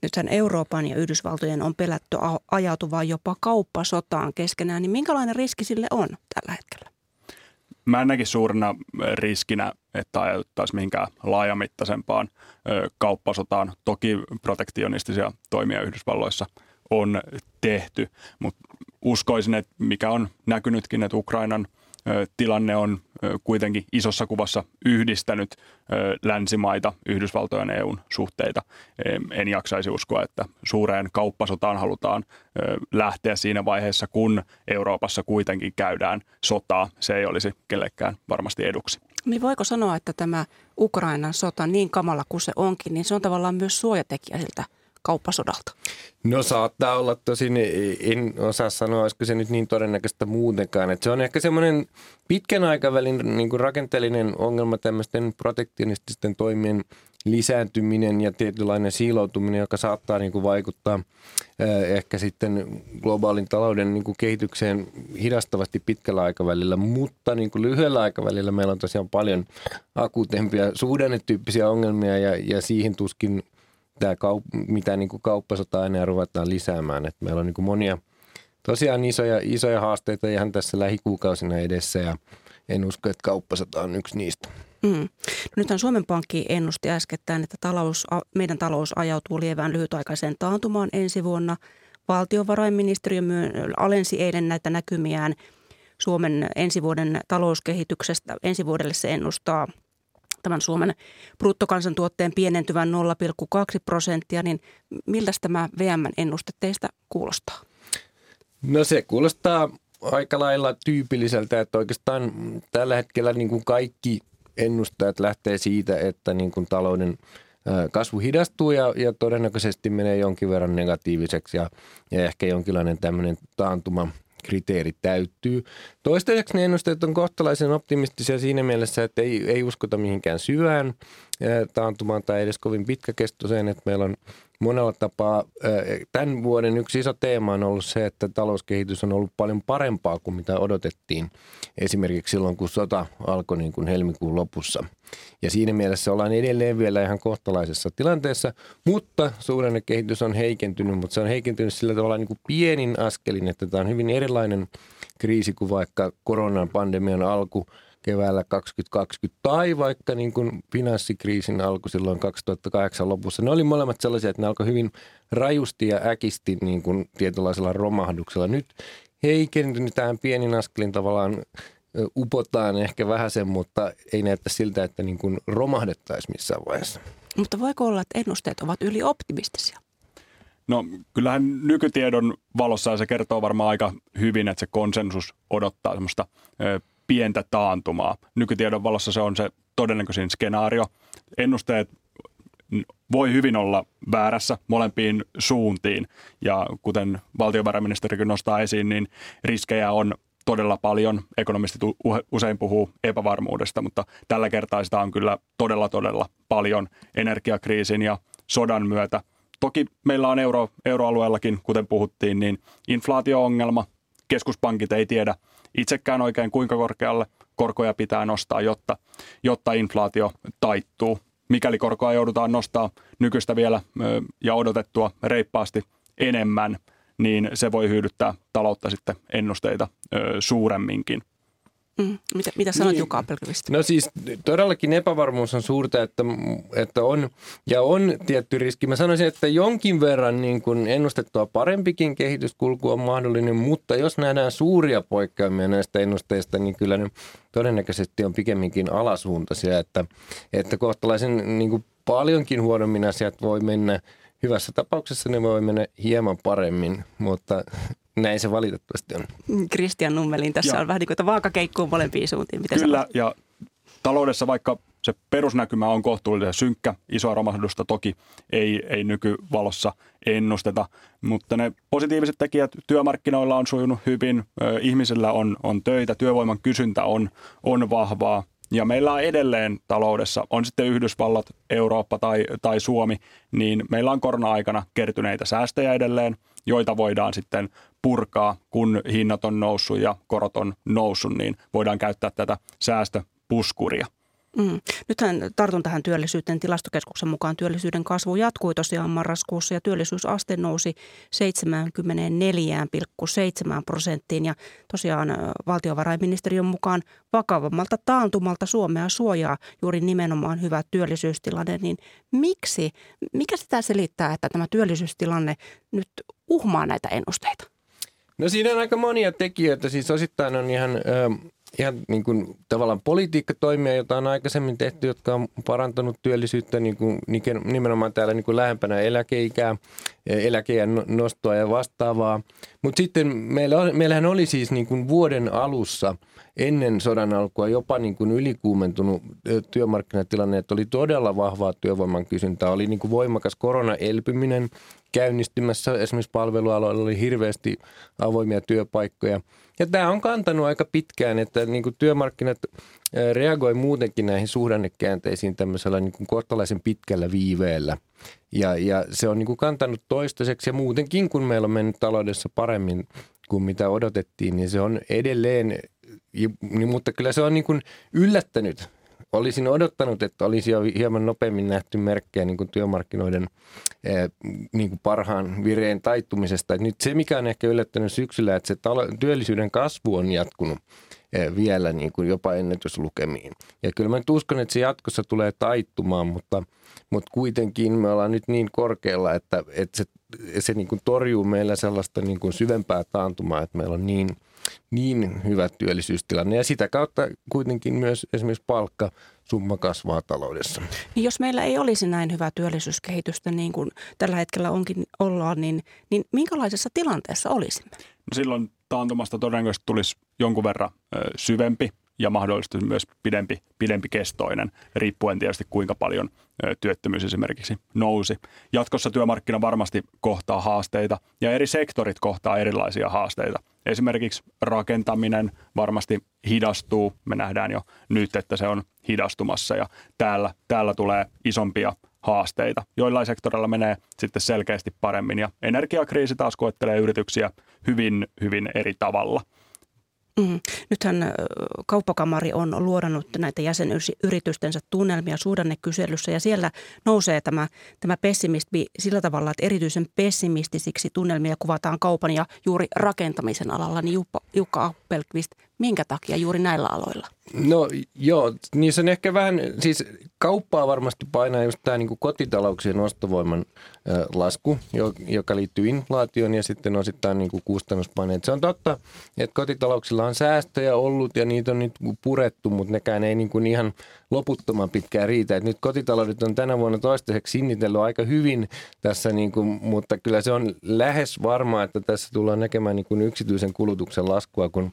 Nythän Euroopan ja Yhdysvaltojen on pelätty ajautuvaa jopa kauppasotaan keskenään, niin minkälainen riski sille on tällä hetkellä? Mä en näkisi suurena riskinä, että ajauduttaisiin mihinkään laajamittaisempaan kauppasotaan. Toki protektionistisia toimia Yhdysvalloissa – on tehty. Mutta uskoisin, että mikä on näkynytkin, että Ukrainan tilanne on kuitenkin isossa kuvassa yhdistänyt länsimaita, Yhdysvaltojen ja EUn suhteita. En jaksaisi uskoa, että suureen kauppasotaan halutaan lähteä siinä vaiheessa, kun Euroopassa kuitenkin käydään sotaa. Se ei olisi kellekään varmasti eduksi. Niin voiko sanoa, että tämä Ukrainan sota, niin kamala kuin se onkin, niin se on tavallaan myös suojatekijä siltä kauppasodalta? No saattaa olla tosin, en osaa sanoa, olisiko se nyt niin todennäköistä muutenkaan. Että se on ehkä semmoinen pitkän aikavälin niin kuin rakenteellinen ongelma tämmöisten protektionististen toimien lisääntyminen ja tietynlainen siiloutuminen, joka saattaa niin kuin vaikuttaa ehkä sitten globaalin talouden niin kuin kehitykseen hidastavasti pitkällä aikavälillä, mutta niin kuin lyhyellä aikavälillä meillä on tosiaan paljon akuutempia suhdannetyyppisiä ongelmia ja, ja siihen tuskin – tämä kaup- mitä niin kuin kauppasota enää ruvetaan lisäämään. Et meillä on niin kuin monia tosiaan isoja, isoja haasteita ihan tässä lähikuukausina edessä ja en usko, että kauppasota on yksi niistä. Mm. Nythän Suomen Pankki ennusti äskettäin, että talous, meidän talous ajautuu lievään lyhytaikaiseen taantumaan ensi vuonna. Valtiovarainministeriö alensi eilen näitä näkymiään Suomen ensi vuoden talouskehityksestä. Ensi vuodelle se ennustaa – tämän Suomen bruttokansantuotteen pienentyvän 0,2 prosenttia, niin miltä tämä VM-ennuste teistä kuulostaa? No se kuulostaa aika lailla tyypilliseltä, että oikeastaan tällä hetkellä niin kuin kaikki ennustajat lähtee siitä, että niin kuin talouden kasvu hidastuu ja, ja todennäköisesti menee jonkin verran negatiiviseksi ja, ja ehkä jonkinlainen tämmöinen taantuma kriteeri täyttyy. Toistaiseksi ne ennusteet on kohtalaisen optimistisia siinä mielessä, että ei, ei uskota mihinkään syvään taantumaan tai edes kovin pitkäkestoiseen, että meillä on monella tapaa tämän vuoden yksi iso teema on ollut se, että talouskehitys on ollut paljon parempaa kuin mitä odotettiin esimerkiksi silloin, kun sota alkoi niin kuin helmikuun lopussa. Ja siinä mielessä ollaan edelleen vielä ihan kohtalaisessa tilanteessa, mutta suhdannekehitys on heikentynyt, mutta se on heikentynyt sillä tavalla niin kuin pienin askelin, että tämä on hyvin erilainen kriisi kuin vaikka koronan pandemian alku – keväällä 2020 tai vaikka niin kuin finanssikriisin alku silloin 2008 lopussa. Ne oli molemmat sellaisia, että ne alkoi hyvin rajusti ja äkisti niin kuin tietynlaisella romahduksella. Nyt heikentynyt pienin askelin tavallaan upotaan ehkä vähän sen, mutta ei näytä siltä, että niin kuin romahdettaisiin missään vaiheessa. Mutta voiko olla, että ennusteet ovat yli optimistisia? No kyllähän nykytiedon valossa se kertoo varmaan aika hyvin, että se konsensus odottaa semmoista pientä taantumaa. Nykytiedon valossa se on se todennäköisin skenaario. Ennusteet voi hyvin olla väärässä molempiin suuntiin. Ja kuten valtiovarainministerikin nostaa esiin, niin riskejä on todella paljon. Ekonomistit usein puhuu epävarmuudesta, mutta tällä kertaa sitä on kyllä todella todella paljon energiakriisin ja sodan myötä. Toki meillä on euro, euroalueellakin, kuten puhuttiin, niin inflaatio-ongelma. Keskuspankit ei tiedä itsekään oikein kuinka korkealle korkoja pitää nostaa, jotta, jotta inflaatio taittuu. Mikäli korkoa joudutaan nostaa nykyistä vielä ja odotettua reippaasti enemmän, niin se voi hyödyttää taloutta sitten ennusteita suuremminkin. Mm. Mitä, mitä sanot niin. Juka Pelkivistä? No siis todellakin epävarmuus on suurta, että, että on ja on tietty riski. Mä sanoisin, että jonkin verran niin kuin ennustettua parempikin kehityskulku on mahdollinen, mutta jos nähdään suuria poikkeamia näistä ennusteista, niin kyllä ne todennäköisesti on pikemminkin alasuuntaisia, että, että kohtalaisen niin kuin paljonkin huonommin asiat voi mennä hyvässä tapauksessa ne voi mennä hieman paremmin, mutta näin se valitettavasti on. Kristian Nummelin tässä ja. on vähän niin kuin, että vaaka keikkuu molempiin suuntiin. Miten Kyllä, ja taloudessa vaikka se perusnäkymä on kohtuullisen synkkä, isoa romahdusta toki ei, ei nykyvalossa ennusteta, mutta ne positiiviset tekijät työmarkkinoilla on sujunut hyvin, ihmisillä on, on töitä, työvoiman kysyntä on, on vahvaa, ja meillä on edelleen taloudessa, on sitten Yhdysvallat, Eurooppa tai, tai Suomi, niin meillä on korona-aikana kertyneitä säästöjä edelleen, joita voidaan sitten purkaa, kun hinnat on noussut ja korot on noussut, niin voidaan käyttää tätä säästöpuskuria. Mm. Nythän tartun tähän työllisyyteen. Tilastokeskuksen mukaan työllisyyden kasvu jatkui tosiaan marraskuussa ja työllisyysaste nousi 74,7 prosenttiin. Ja tosiaan valtiovarainministeriön mukaan vakavammalta taantumalta Suomea suojaa juuri nimenomaan hyvä työllisyystilanne. Niin miksi, mikä sitä selittää, että tämä työllisyystilanne nyt uhmaa näitä ennusteita? No siinä on aika monia tekijöitä. Siis osittain on ihan... Ö- ihan niin kuin, tavallaan politiikkatoimia, joita on aikaisemmin tehty, jotka on parantanut työllisyyttä niin kuin, nimenomaan täällä niin kuin lähempänä eläkeikää, eläkeijän nostoa ja vastaavaa. Mutta sitten meillä, meillähän oli siis niin kuin vuoden alussa ennen sodan alkua jopa niin kuin ylikuumentunut työmarkkinatilanne, että oli todella vahvaa työvoiman kysyntää. Oli niin kuin voimakas koronaelpyminen käynnistymässä, esimerkiksi palvelualoilla oli hirveästi avoimia työpaikkoja – ja tämä on kantanut aika pitkään, että niin kuin työmarkkinat reagoi muutenkin näihin suhdannekäänteisiin tämmöisellä niin kuin kohtalaisen pitkällä viiveellä. Ja, ja se on niin kuin kantanut toistaiseksi ja muutenkin, kun meillä on mennyt taloudessa paremmin kuin mitä odotettiin, niin se on edelleen, niin, mutta kyllä se on niin kuin yllättänyt olisin odottanut, että olisi jo hieman nopeammin nähty merkkejä niin kuin työmarkkinoiden eh, niin kuin parhaan vireen taittumisesta. Et nyt se, mikä on ehkä yllättänyt syksyllä, että se työllisyyden kasvu on jatkunut eh, vielä niin kuin jopa ennätyslukemiin. Ja kyllä mä nyt uskon, että se jatkossa tulee taittumaan, mutta, mutta kuitenkin me ollaan nyt niin korkealla, että, että se, se niin kuin torjuu meillä sellaista niin kuin syvempää taantumaa, että meillä on niin – niin hyvä työllisyystilanne ja sitä kautta kuitenkin myös esimerkiksi palkka summa kasvaa taloudessa. Niin jos meillä ei olisi näin hyvää työllisyyskehitystä niin kuin tällä hetkellä onkin ollaan, niin, niin minkälaisessa tilanteessa olisimme? No silloin taantumasta todennäköisesti tulisi jonkun verran ö, syvempi ja mahdollisesti myös pidempi, pidempi kestoinen, riippuen tietysti kuinka paljon työttömyys esimerkiksi nousi. Jatkossa työmarkkina varmasti kohtaa haasteita ja eri sektorit kohtaa erilaisia haasteita. Esimerkiksi rakentaminen varmasti hidastuu. Me nähdään jo nyt, että se on hidastumassa ja täällä, täällä tulee isompia haasteita. Joillain sektorilla menee sitten selkeästi paremmin ja energiakriisi taas koettelee yrityksiä hyvin, hyvin eri tavalla – Mm. Nythän kauppakamari on luodannut näitä jäsenyritystensä tunnelmia suhdannekyselyssä ja siellä nousee tämä, tämä pessimismi sillä tavalla, että erityisen pessimistisiksi tunnelmia kuvataan kaupan ja juuri rakentamisen alalla. Niin Jukka, Appelqvist, minkä takia juuri näillä aloilla? No joo, niin se on ehkä vähän, siis kauppaa varmasti painaa just tämä niin kotitalouksien ostovoiman lasku, joka liittyy inflaatioon ja sitten osittain niin kustannuspaineet. Se on totta, että kotitalouksilla on säästöjä ollut ja niitä on nyt purettu, mutta nekään ei niin kuin ihan loputtoman pitkään riitä. Et nyt kotitaloudet on tänä vuonna toistaiseksi sinnitellyt aika hyvin tässä, niin kuin, mutta kyllä se on lähes varmaa, että tässä tullaan näkemään niin kuin yksityisen kulutuksen laskua, kun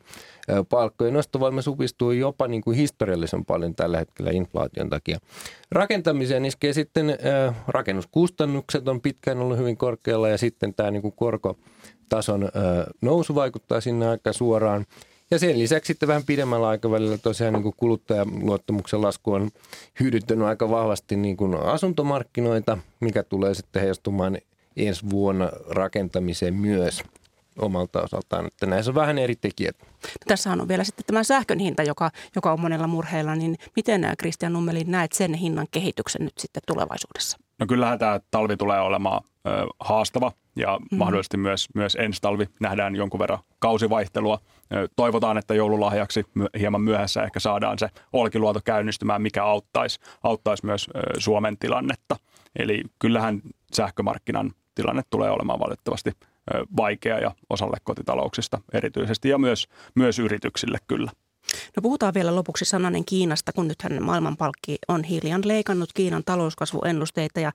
palkkojen nostovoima supistuu jopa niin kuin historiallisen paljon tällä hetkellä inflaation takia. Rakentamiseen iskee sitten rakennuskustannukset on pitkään ollut hyvin korkealla ja sitten tämä niin kuin korkotason nousu vaikuttaa sinne aika suoraan. Ja sen lisäksi sitten vähän pidemmällä aikavälillä tosiaan niin kuin kuluttajaluottamuksen lasku on hyödyttänyt aika vahvasti niin kuin asuntomarkkinoita, mikä tulee sitten heijastumaan ensi vuonna rakentamiseen myös omalta osaltaan. Että näissä on vähän eri tekijät. Tässähän on vielä sitten tämä sähkön hinta, joka, joka on monella murheilla. Niin miten Kristian Nummeli näet sen hinnan kehityksen nyt sitten tulevaisuudessa? No kyllähän tämä talvi tulee olemaan ö, haastava ja mm. mahdollisesti myös, myös ensi talvi nähdään jonkun verran kausivaihtelua. Ö, toivotaan, että joululahjaksi hieman myöhässä ehkä saadaan se olkiluoto käynnistymään, mikä auttaisi, auttaisi myös ö, Suomen tilannetta. Eli kyllähän sähkömarkkinan tilanne tulee olemaan valitettavasti vaikea ja osalle kotitalouksista erityisesti ja myös, myös yrityksille kyllä. No puhutaan vielä lopuksi sananen Kiinasta, kun nythän maailmanpalkki on hiljan leikannut Kiinan talouskasvuennusteita ja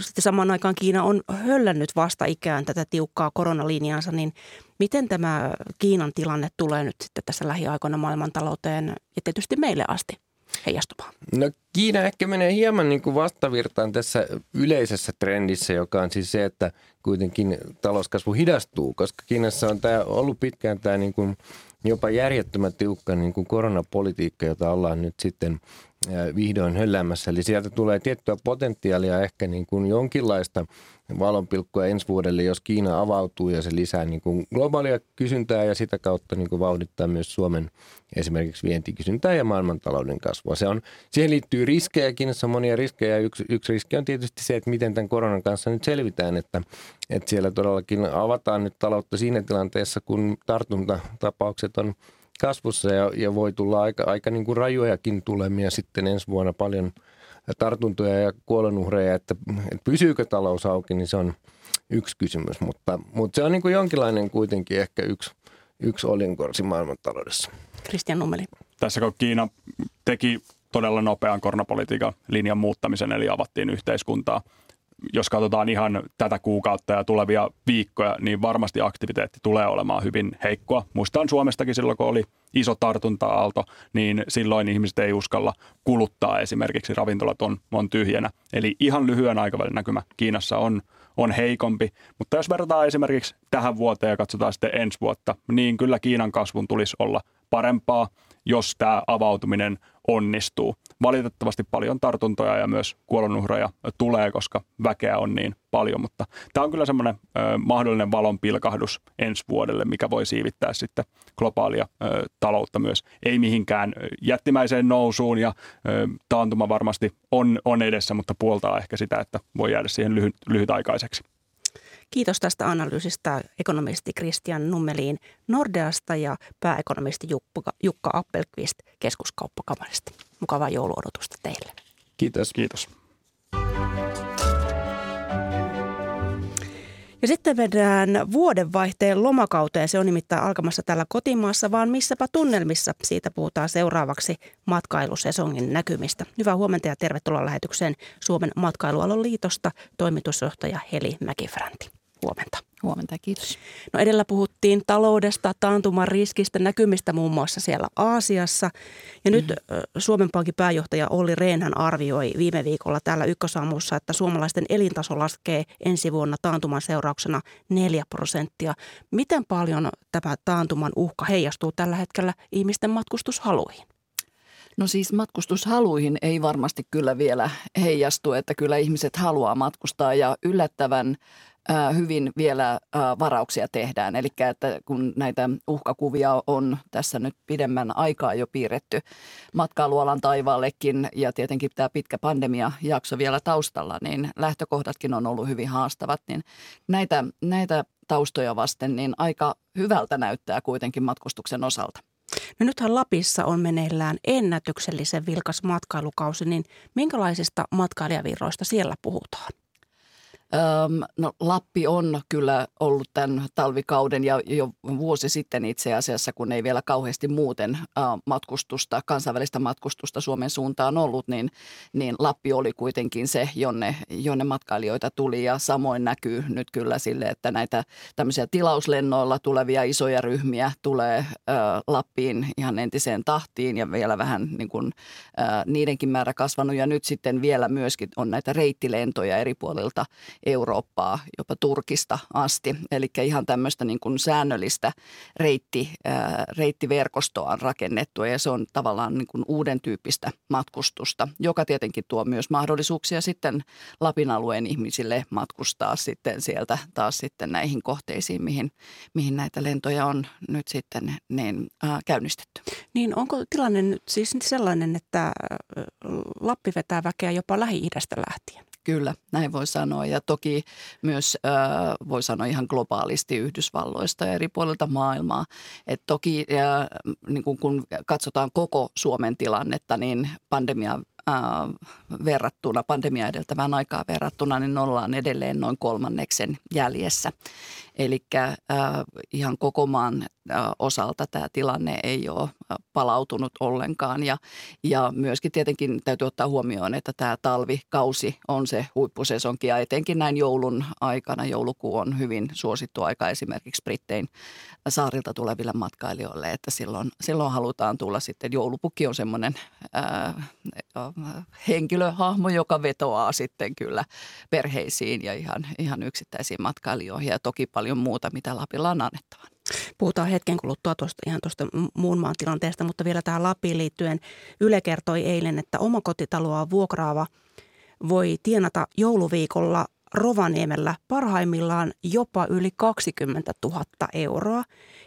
sitten samaan aikaan Kiina on höllännyt vasta ikään tätä tiukkaa koronalinjaansa, niin miten tämä Kiinan tilanne tulee nyt sitten tässä lähiaikoina maailmantalouteen ja tietysti meille asti? Heijastumaan? No Kiina ehkä menee hieman niin kuin vastavirtaan tässä yleisessä trendissä, joka on siis se, että kuitenkin talouskasvu hidastuu, koska Kiinassa on tämä ollut pitkään tämä niin kuin jopa järjettömän tiukka niin kuin koronapolitiikka, jota ollaan nyt sitten vihdoin hölläämässä. Eli sieltä tulee tiettyä potentiaalia ehkä niin kuin jonkinlaista valonpilkkua ensi vuodelle, jos Kiina avautuu ja se lisää niin kuin globaalia kysyntää ja sitä kautta niin kuin vauhdittaa myös Suomen esimerkiksi vientikysyntää ja maailmantalouden kasvua. Se on, siihen liittyy riskejä, Kiinassa on monia riskejä. Yksi, yksi riski on tietysti se, että miten tämän koronan kanssa nyt selvitään, että, että siellä todellakin avataan nyt taloutta siinä tilanteessa, kun tartuntatapaukset on kasvussa ja, ja voi tulla aika, aika niin kuin rajojakin tulemia sitten ensi vuonna paljon tartuntoja ja kuolonuhreja, että, että pysyykö talous auki, niin se on yksi kysymys, mutta, mutta se on niin kuin jonkinlainen kuitenkin ehkä yksi, yksi olinkorsi maailmantaloudessa. Kristian Nummeli. Tässä kun Kiina teki todella nopean koronapolitiikan linjan muuttamisen, eli avattiin yhteiskuntaa – jos katsotaan ihan tätä kuukautta ja tulevia viikkoja, niin varmasti aktiviteetti tulee olemaan hyvin heikkoa. Muistan Suomestakin silloin, kun oli iso tartunta-aalto, niin silloin ihmiset ei uskalla kuluttaa esimerkiksi, ravintolat on, on tyhjänä. Eli ihan lyhyen aikavälin näkymä Kiinassa on, on heikompi. Mutta jos verrataan esimerkiksi tähän vuoteen ja katsotaan sitten ensi vuotta, niin kyllä Kiinan kasvun tulisi olla parempaa, jos tämä avautuminen onnistuu. Valitettavasti paljon tartuntoja ja myös kuolonuhreja tulee, koska väkeä on niin paljon, mutta tämä on kyllä semmoinen mahdollinen valon pilkahdus ensi vuodelle, mikä voi siivittää sitten globaalia ö, taloutta myös. Ei mihinkään jättimäiseen nousuun ja ö, taantuma varmasti on, on edessä, mutta puoltaa ehkä sitä, että voi jäädä siihen lyhyt, lyhytaikaiseksi. Kiitos tästä analyysistä ekonomisti Christian Nummeliin Nordeasta ja pääekonomisti Jukka, Jukka Appelqvist keskuskauppakamarista. Mukavaa jouluodotusta teille. Kiitos. Kiitos. Ja sitten vedään vuodenvaihteen lomakauteen. Se on nimittäin alkamassa täällä kotimaassa, vaan missäpä tunnelmissa. Siitä puhutaan seuraavaksi matkailusesongin näkymistä. Hyvää huomenta ja tervetuloa lähetykseen Suomen matkailualon liitosta toimitusjohtaja Heli Mäkifränti. Huomenta. Huomenta, kiitos. No edellä puhuttiin taloudesta, taantuman riskistä, näkymistä muun muassa siellä Aasiassa. Ja nyt mm-hmm. Suomen Pankin pääjohtaja Olli Rehnhän arvioi viime viikolla täällä Ykkösaamussa, että suomalaisten elintaso laskee ensi vuonna taantuman seurauksena 4 prosenttia. Miten paljon tämä taantuman uhka heijastuu tällä hetkellä ihmisten matkustushaluihin? No siis matkustushaluihin ei varmasti kyllä vielä heijastu, että kyllä ihmiset haluaa matkustaa ja yllättävän hyvin vielä varauksia tehdään. Eli että kun näitä uhkakuvia on tässä nyt pidemmän aikaa jo piirretty matkailualan taivaallekin ja tietenkin tämä pitkä pandemiajakso vielä taustalla, niin lähtökohdatkin on ollut hyvin haastavat. Niin näitä, näitä taustoja vasten niin aika hyvältä näyttää kuitenkin matkustuksen osalta. No nythän Lapissa on meneillään ennätyksellisen vilkas matkailukausi, niin minkälaisista matkailijavirroista siellä puhutaan? No, Lappi on kyllä ollut tämän talvikauden ja jo vuosi sitten itse asiassa, kun ei vielä kauheasti muuten matkustusta, kansainvälistä matkustusta Suomen suuntaan ollut, niin, niin Lappi oli kuitenkin se, jonne, jonne matkailijoita tuli. Ja samoin näkyy nyt kyllä sille, että näitä tämmöisiä tilauslennoilla tulevia isoja ryhmiä tulee Lappiin ihan entiseen tahtiin ja vielä vähän niin kuin, niidenkin määrä kasvanut. Ja nyt sitten vielä myöskin on näitä reittilentoja eri puolilta Eurooppaa, jopa Turkista asti. Eli ihan tämmöistä niin kuin säännöllistä reitti, reittiverkostoa on rakennettu ja se on tavallaan niin kuin uuden tyyppistä matkustusta, joka tietenkin tuo myös mahdollisuuksia sitten Lapin alueen ihmisille matkustaa sitten sieltä taas sitten näihin kohteisiin, mihin, mihin näitä lentoja on nyt sitten niin, ää, käynnistetty. Niin onko tilanne nyt siis sellainen, että Lappi vetää väkeä jopa Lähi-idästä lähtien? Kyllä, näin voi sanoa. Ja toki myös äh, voi sanoa ihan globaalisti Yhdysvalloista ja eri puolilta maailmaa. Et toki äh, niin kun, kun katsotaan koko Suomen tilannetta, niin pandemia verrattuna, pandemia edeltävään aikaa verrattuna, niin ollaan edelleen noin kolmanneksen jäljessä. Eli äh, ihan koko maan äh, osalta tämä tilanne ei ole palautunut ollenkaan. Ja, ja myöskin tietenkin täytyy ottaa huomioon, että tämä talvikausi on se huippusesonki ja etenkin näin joulun aikana. Joulukuu on hyvin suosittu aika esimerkiksi Brittein saarilta tuleville matkailijoille, että silloin, silloin halutaan tulla sitten. Joulupukki on semmoinen henkilöhahmo, joka vetoaa sitten kyllä perheisiin ja ihan, ihan yksittäisiin matkailijoihin ja toki paljon muuta, mitä Lapilla on annettavana. Puhutaan hetken kuluttua tuosta, ihan tuosta muun maan tilanteesta, mutta vielä tähän Lapiin liittyen. Yle kertoi eilen, että omakotitaloa vuokraava voi tienata jouluviikolla Rovaniemellä parhaimmillaan jopa yli 20 000 euroa.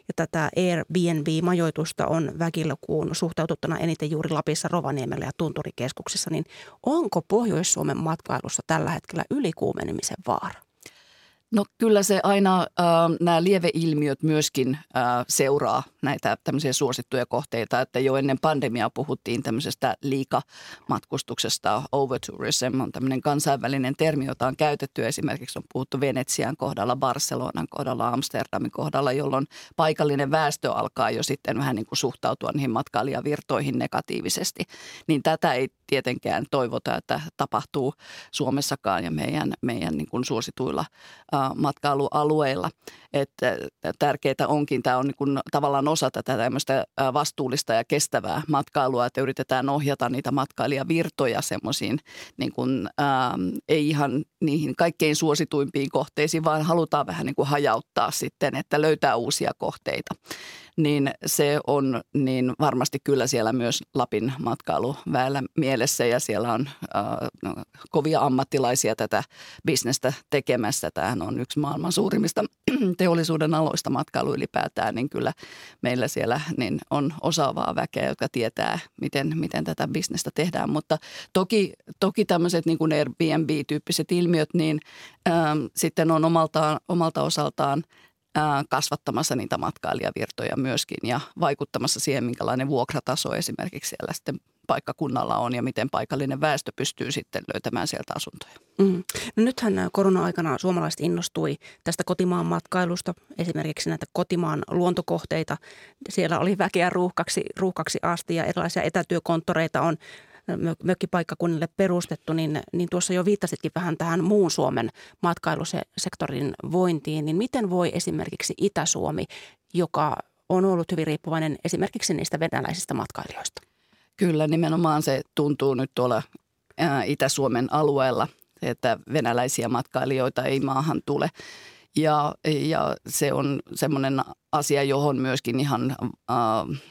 Ja tätä Airbnb-majoitusta on väkilukuun suhteutettuna eniten juuri Lapissa, Rovaniemellä ja Tunturikeskuksissa. Niin onko Pohjois-Suomen matkailussa tällä hetkellä ylikuumenemisen vaara? No kyllä se aina, äh, nämä lieveilmiöt myöskin äh, seuraa näitä tämmöisiä suosittuja kohteita, että jo ennen pandemiaa puhuttiin tämmöisestä liikamatkustuksesta, overtourism on tämmöinen kansainvälinen termi, jota on käytetty. Esimerkiksi on puhuttu Venetsian kohdalla, Barcelonan kohdalla, Amsterdamin kohdalla, jolloin paikallinen väestö alkaa jo sitten vähän niin kuin suhtautua niihin matkailijavirtoihin negatiivisesti. Niin tätä ei tietenkään toivota, että tapahtuu Suomessakaan ja meidän, meidän niin kuin suosituilla matkailualueilla. Että tärkeää onkin, tämä on niin kuin tavallaan osa tätä tämmöistä vastuullista ja kestävää matkailua, että yritetään ohjata niitä matkailijavirtoja semmoisiin niin kuin, ei ihan niihin kaikkein suosituimpiin kohteisiin, vaan halutaan vähän niin kuin hajauttaa sitten, että löytää uusia kohteita niin se on niin varmasti kyllä siellä myös Lapin matkailuväellä mielessä ja siellä on äh, kovia ammattilaisia tätä bisnestä tekemässä. Tämähän on yksi maailman suurimmista [CLEARS THROAT] teollisuuden aloista matkailu ylipäätään, niin kyllä meillä siellä niin on osaavaa väkeä, joka tietää, miten, miten tätä bisnestä tehdään. Mutta toki, toki tämmöiset niin kuin Airbnb-tyyppiset ilmiöt, niin ähm, sitten on omalta, omalta osaltaan – kasvattamassa niitä matkailijavirtoja myöskin ja vaikuttamassa siihen, minkälainen vuokrataso esimerkiksi siellä sitten paikkakunnalla on ja miten paikallinen väestö pystyy sitten löytämään sieltä asuntoja. Mm. No nythän korona-aikana suomalaiset innostui tästä kotimaan matkailusta, esimerkiksi näitä kotimaan luontokohteita. Siellä oli väkeä ruuhkaksi, ruuhkaksi asti ja erilaisia etätyökonttoreita on mökkipaikkakunnille perustettu, niin, niin tuossa jo viittasitkin vähän tähän muun Suomen matkailusektorin vointiin, niin miten voi esimerkiksi Itä-Suomi, joka on ollut hyvin riippuvainen esimerkiksi niistä venäläisistä matkailijoista? Kyllä, nimenomaan se tuntuu nyt tuolla Itä-Suomen alueella, että venäläisiä matkailijoita ei maahan tule. Ja, ja se on semmoinen asia, johon myöskin ihan äh,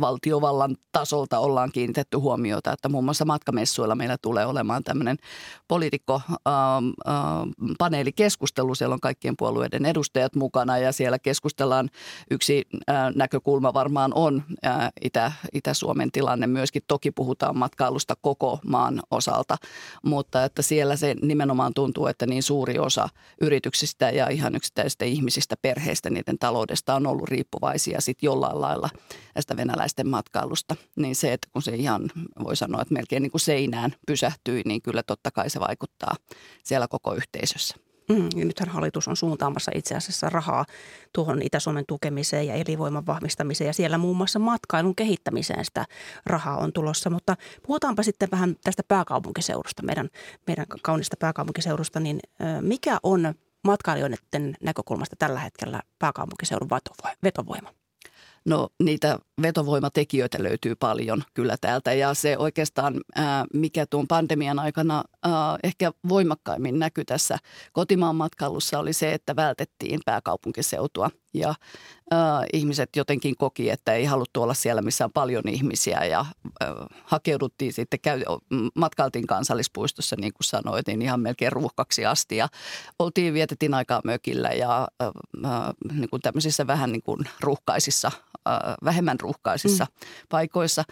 valtiovallan tasolta ollaan kiinnitetty huomiota, että muun muassa matkamessuilla meillä tulee olemaan tämmöinen poliitikko äh, äh, paneelikeskustelu. Siellä on kaikkien puolueiden edustajat mukana ja siellä keskustellaan. Yksi äh, näkökulma varmaan on äh, Itä, Itä-Suomen tilanne myöskin. Toki puhutaan matkailusta koko maan osalta, mutta että siellä se nimenomaan tuntuu, että niin suuri osa yrityksistä ja ihan yksittäisistä ihmisistä, perheistä, niiden taloudesta on ollut riippuvaisia sitten jollain lailla tästä venäläisestä venäläisten matkailusta, niin se, että kun se ihan voi sanoa, että melkein niin kuin seinään pysähtyi, niin kyllä totta kai se vaikuttaa siellä koko yhteisössä. Mm, ja nythän hallitus on suuntaamassa itse asiassa rahaa tuohon Itä-Suomen tukemiseen ja elinvoiman vahvistamiseen ja siellä muun muassa matkailun kehittämiseen sitä rahaa on tulossa. Mutta puhutaanpa sitten vähän tästä pääkaupunkiseudusta, meidän, meidän kaunista pääkaupunkiseudusta, niin mikä on matkailijoiden näkökulmasta tällä hetkellä pääkaupunkiseudun vetovoima? No niitä vetovoimatekijöitä löytyy paljon kyllä täältä. Ja se oikeastaan, mikä tuon pandemian aikana ehkä voimakkaimmin näkyi tässä kotimaan matkailussa oli se, että vältettiin pääkaupunkiseutua. Ja ihmiset jotenkin koki, että ei haluttu olla siellä, missä on paljon ihmisiä. Ja hakeuduttiin sitten, matkailtiin kansallispuistossa niin kuin sanoit, niin ihan melkein ruuhkaksi asti. Ja oltiin, vietettiin aikaa mökillä ja niin kuin tämmöisissä vähän niin kuin ruuhkaisissa, äh, vähemmän ruuhkaisissa mm. paikoissa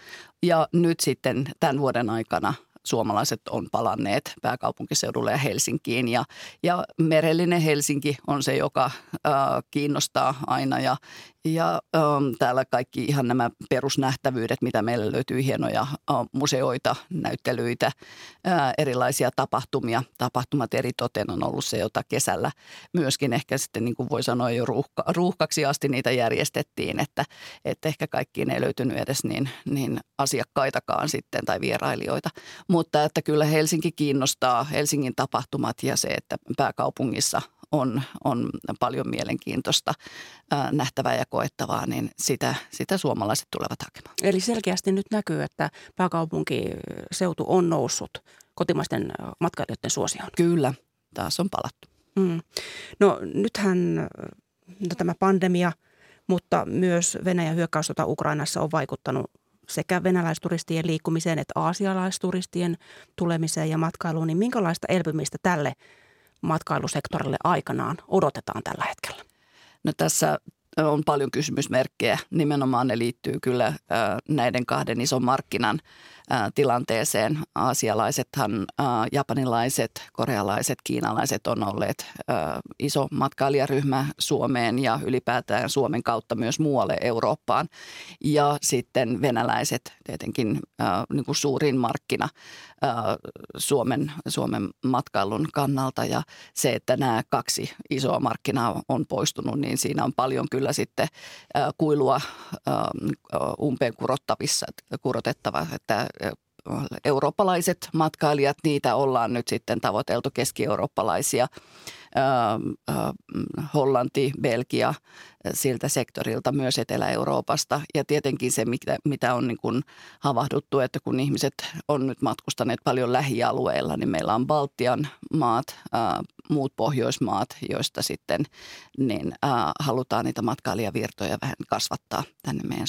ja nyt sitten tämän vuoden aikana – suomalaiset on palanneet pääkaupunkiseudulle ja Helsinkiin. Ja, ja merellinen Helsinki on se, joka äh, kiinnostaa aina ja, ja ähm, täällä kaikki ihan nämä perusnähtävyydet, mitä meillä löytyy, hienoja äh, museoita, näyttelyitä, äh, erilaisia tapahtumia. Tapahtumat eri toten on ollut se, jota kesällä myöskin ehkä sitten niin kuin voi sanoa jo ruuhka, ruuhkaksi asti niitä järjestettiin, että, että ehkä kaikkiin ei löytynyt edes niin, niin asiakkaitakaan sitten tai vierailijoita. Mutta että kyllä Helsinki kiinnostaa, Helsingin tapahtumat ja se, että pääkaupungissa on, on paljon mielenkiintoista ää, nähtävää ja koettavaa, niin sitä, sitä suomalaiset tulevat hakemaan. Eli selkeästi nyt näkyy, että pääkaupunkiseutu on noussut kotimaisten matkailijoiden suosioon. Kyllä, taas on palattu. Mm. No nythän no, tämä pandemia, mutta myös Venäjän hyökkäyssota Ukrainassa on vaikuttanut sekä venäläisturistien liikkumiseen että aasialaisturistien tulemiseen ja matkailuun, niin minkälaista elpymistä tälle matkailusektorille aikanaan odotetaan tällä hetkellä? No tässä on paljon kysymysmerkkejä. Nimenomaan ne liittyy kyllä näiden kahden ison markkinan tilanteeseen. Aasialaisethan, japanilaiset, korealaiset, kiinalaiset on olleet iso matkailijaryhmä Suomeen ja ylipäätään Suomen kautta myös muualle Eurooppaan. Ja sitten venäläiset tietenkin niin kuin suurin markkina Suomen, Suomen matkailun kannalta. Ja se, että nämä kaksi isoa markkinaa on poistunut, niin siinä on paljon kyllä sitten kuilua umpeen kurottavissa, kurotettava, että eurooppalaiset matkailijat, niitä ollaan nyt sitten tavoiteltu keski-eurooppalaisia – Hollanti, Belgia siltä sektorilta myös Etelä-Euroopasta. Ja tietenkin se, mitä, mitä on niin kuin havahduttu, että kun ihmiset on nyt matkustaneet paljon lähialueilla, niin meillä on Baltian maat, muut Pohjoismaat, joista sitten niin, halutaan niitä matkailijavirtoja vähän kasvattaa tänne meidän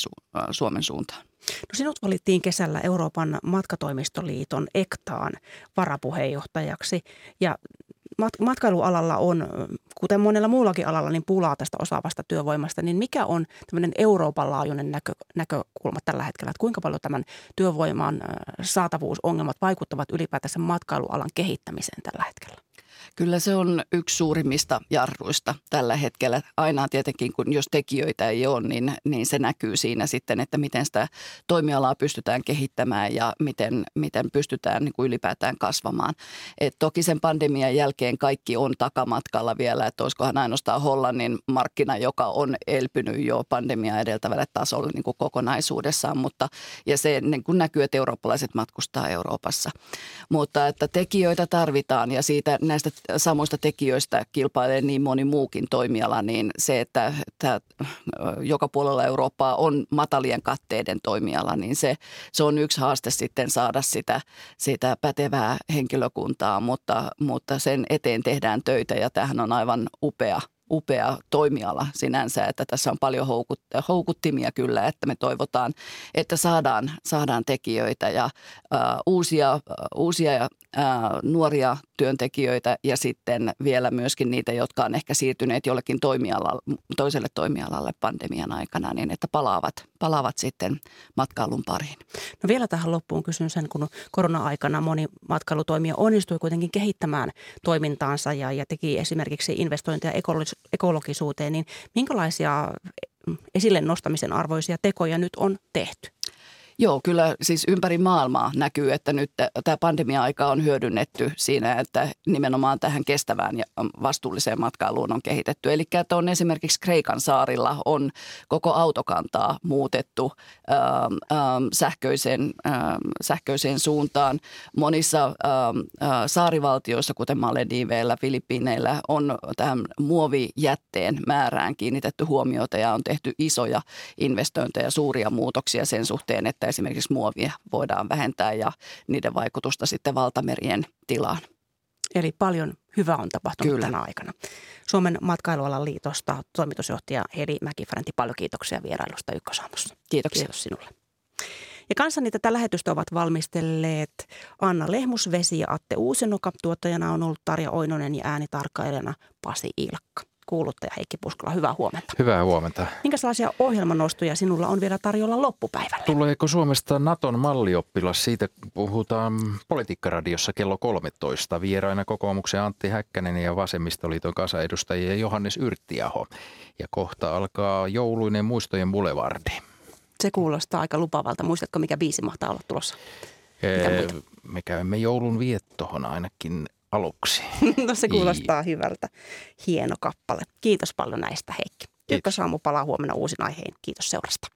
Suomen suuntaan. No sinut valittiin kesällä Euroopan matkatoimistoliiton EKTAan varapuheenjohtajaksi ja matkailualalla on, kuten monella muullakin alalla, niin pulaa tästä osaavasta työvoimasta, niin mikä on tämmöinen Euroopan laajuinen näkö, näkökulma tällä hetkellä, että kuinka paljon tämän työvoiman saatavuusongelmat vaikuttavat ylipäätänsä matkailualan kehittämiseen tällä hetkellä? Kyllä se on yksi suurimmista jarruista tällä hetkellä. Aina tietenkin, kun jos tekijöitä ei ole, niin, niin se näkyy siinä sitten, että miten sitä toimialaa pystytään kehittämään ja miten, miten pystytään niin kuin ylipäätään kasvamaan. Et toki sen pandemian jälkeen kaikki on takamatkalla vielä, että olisikohan ainoastaan Hollannin markkina, joka on elpynyt jo pandemia edeltävälle tasolle niin kuin kokonaisuudessaan, mutta ja se niin kuin näkyy, että eurooppalaiset matkustaa Euroopassa. Mutta että tekijöitä tarvitaan ja siitä näistä samoista tekijöistä kilpailee niin moni muukin toimiala, niin se, että, että joka puolella Eurooppaa on matalien katteiden toimiala, niin se, se on yksi haaste sitten saada sitä, sitä pätevää henkilökuntaa, mutta, mutta sen eteen tehdään töitä ja tämähän on aivan upea upea toimiala sinänsä, että tässä on paljon houkut- houkuttimia kyllä, että me toivotaan, että saadaan, saadaan tekijöitä ja uh, uusia, uh, uusia uh, nuoria työntekijöitä ja sitten vielä myöskin niitä, jotka on ehkä siirtyneet jollekin toimialalle, toiselle toimialalle pandemian aikana, niin että palaavat, palaavat sitten matkailun pariin. No vielä tähän loppuun kysyn sen, kun korona-aikana moni matkailutoimija onnistui kuitenkin kehittämään toimintaansa ja, ja teki esimerkiksi investointeja ekologisuuteen, niin minkälaisia esille nostamisen arvoisia tekoja nyt on tehty. Joo, kyllä siis ympäri maailmaa näkyy, että nyt tämä pandemia-aika on hyödynnetty siinä, että nimenomaan tähän kestävään ja vastuulliseen matkailuun on kehitetty. Eli että on esimerkiksi Kreikan saarilla on koko autokantaa muutettu ähm, ähm, sähköiseen, ähm, sähköiseen suuntaan. Monissa ää, ää, saarivaltioissa, kuten Malediveillä, Filippiineillä, on tähän muovijätteen määrään kiinnitetty huomiota ja on tehty isoja investointeja, suuria muutoksia sen suhteen, että esimerkiksi muovia voidaan vähentää ja niiden vaikutusta sitten valtamerien tilaan. Eli paljon hyvää on tapahtunut Kyllä. tänä aikana. Suomen matkailualan liitosta toimitusjohtaja Heli Mäkifarenti, paljon kiitoksia vierailusta Ykkösaamussa. Kiitoksia. Kiitos sinulle. Ja kanssani tätä lähetystä ovat valmistelleet Anna Lehmusvesi ja Atte Uusinoka. Tuottajana on ollut Tarja Oinonen ja äänitarkkailijana Pasi Ilkka kuuluttaja Heikki Puskola. Hyvää huomenta. Hyvää huomenta. Minkälaisia ohjelmanostoja sinulla on vielä tarjolla loppupäivällä? Tuleeko Suomesta Naton mallioppilas? Siitä puhutaan Politiikkaradiossa kello 13. Vieraina kokoomuksen Antti Häkkänen ja Vasemmistoliiton kansanedustajia Johannes Yrttiaho. Ja kohta alkaa jouluinen muistojen boulevardi. Se kuulostaa aika lupavalta. Muistatko, mikä biisi mahtaa olla tulossa? Me käymme joulun viettohon ainakin aluksi. [LAUGHS] no se kuulostaa hyvältä. Hieno kappale. Kiitos paljon näistä Heikki. Ykkösaamu palaa huomenna uusin aiheen. Kiitos seurasta.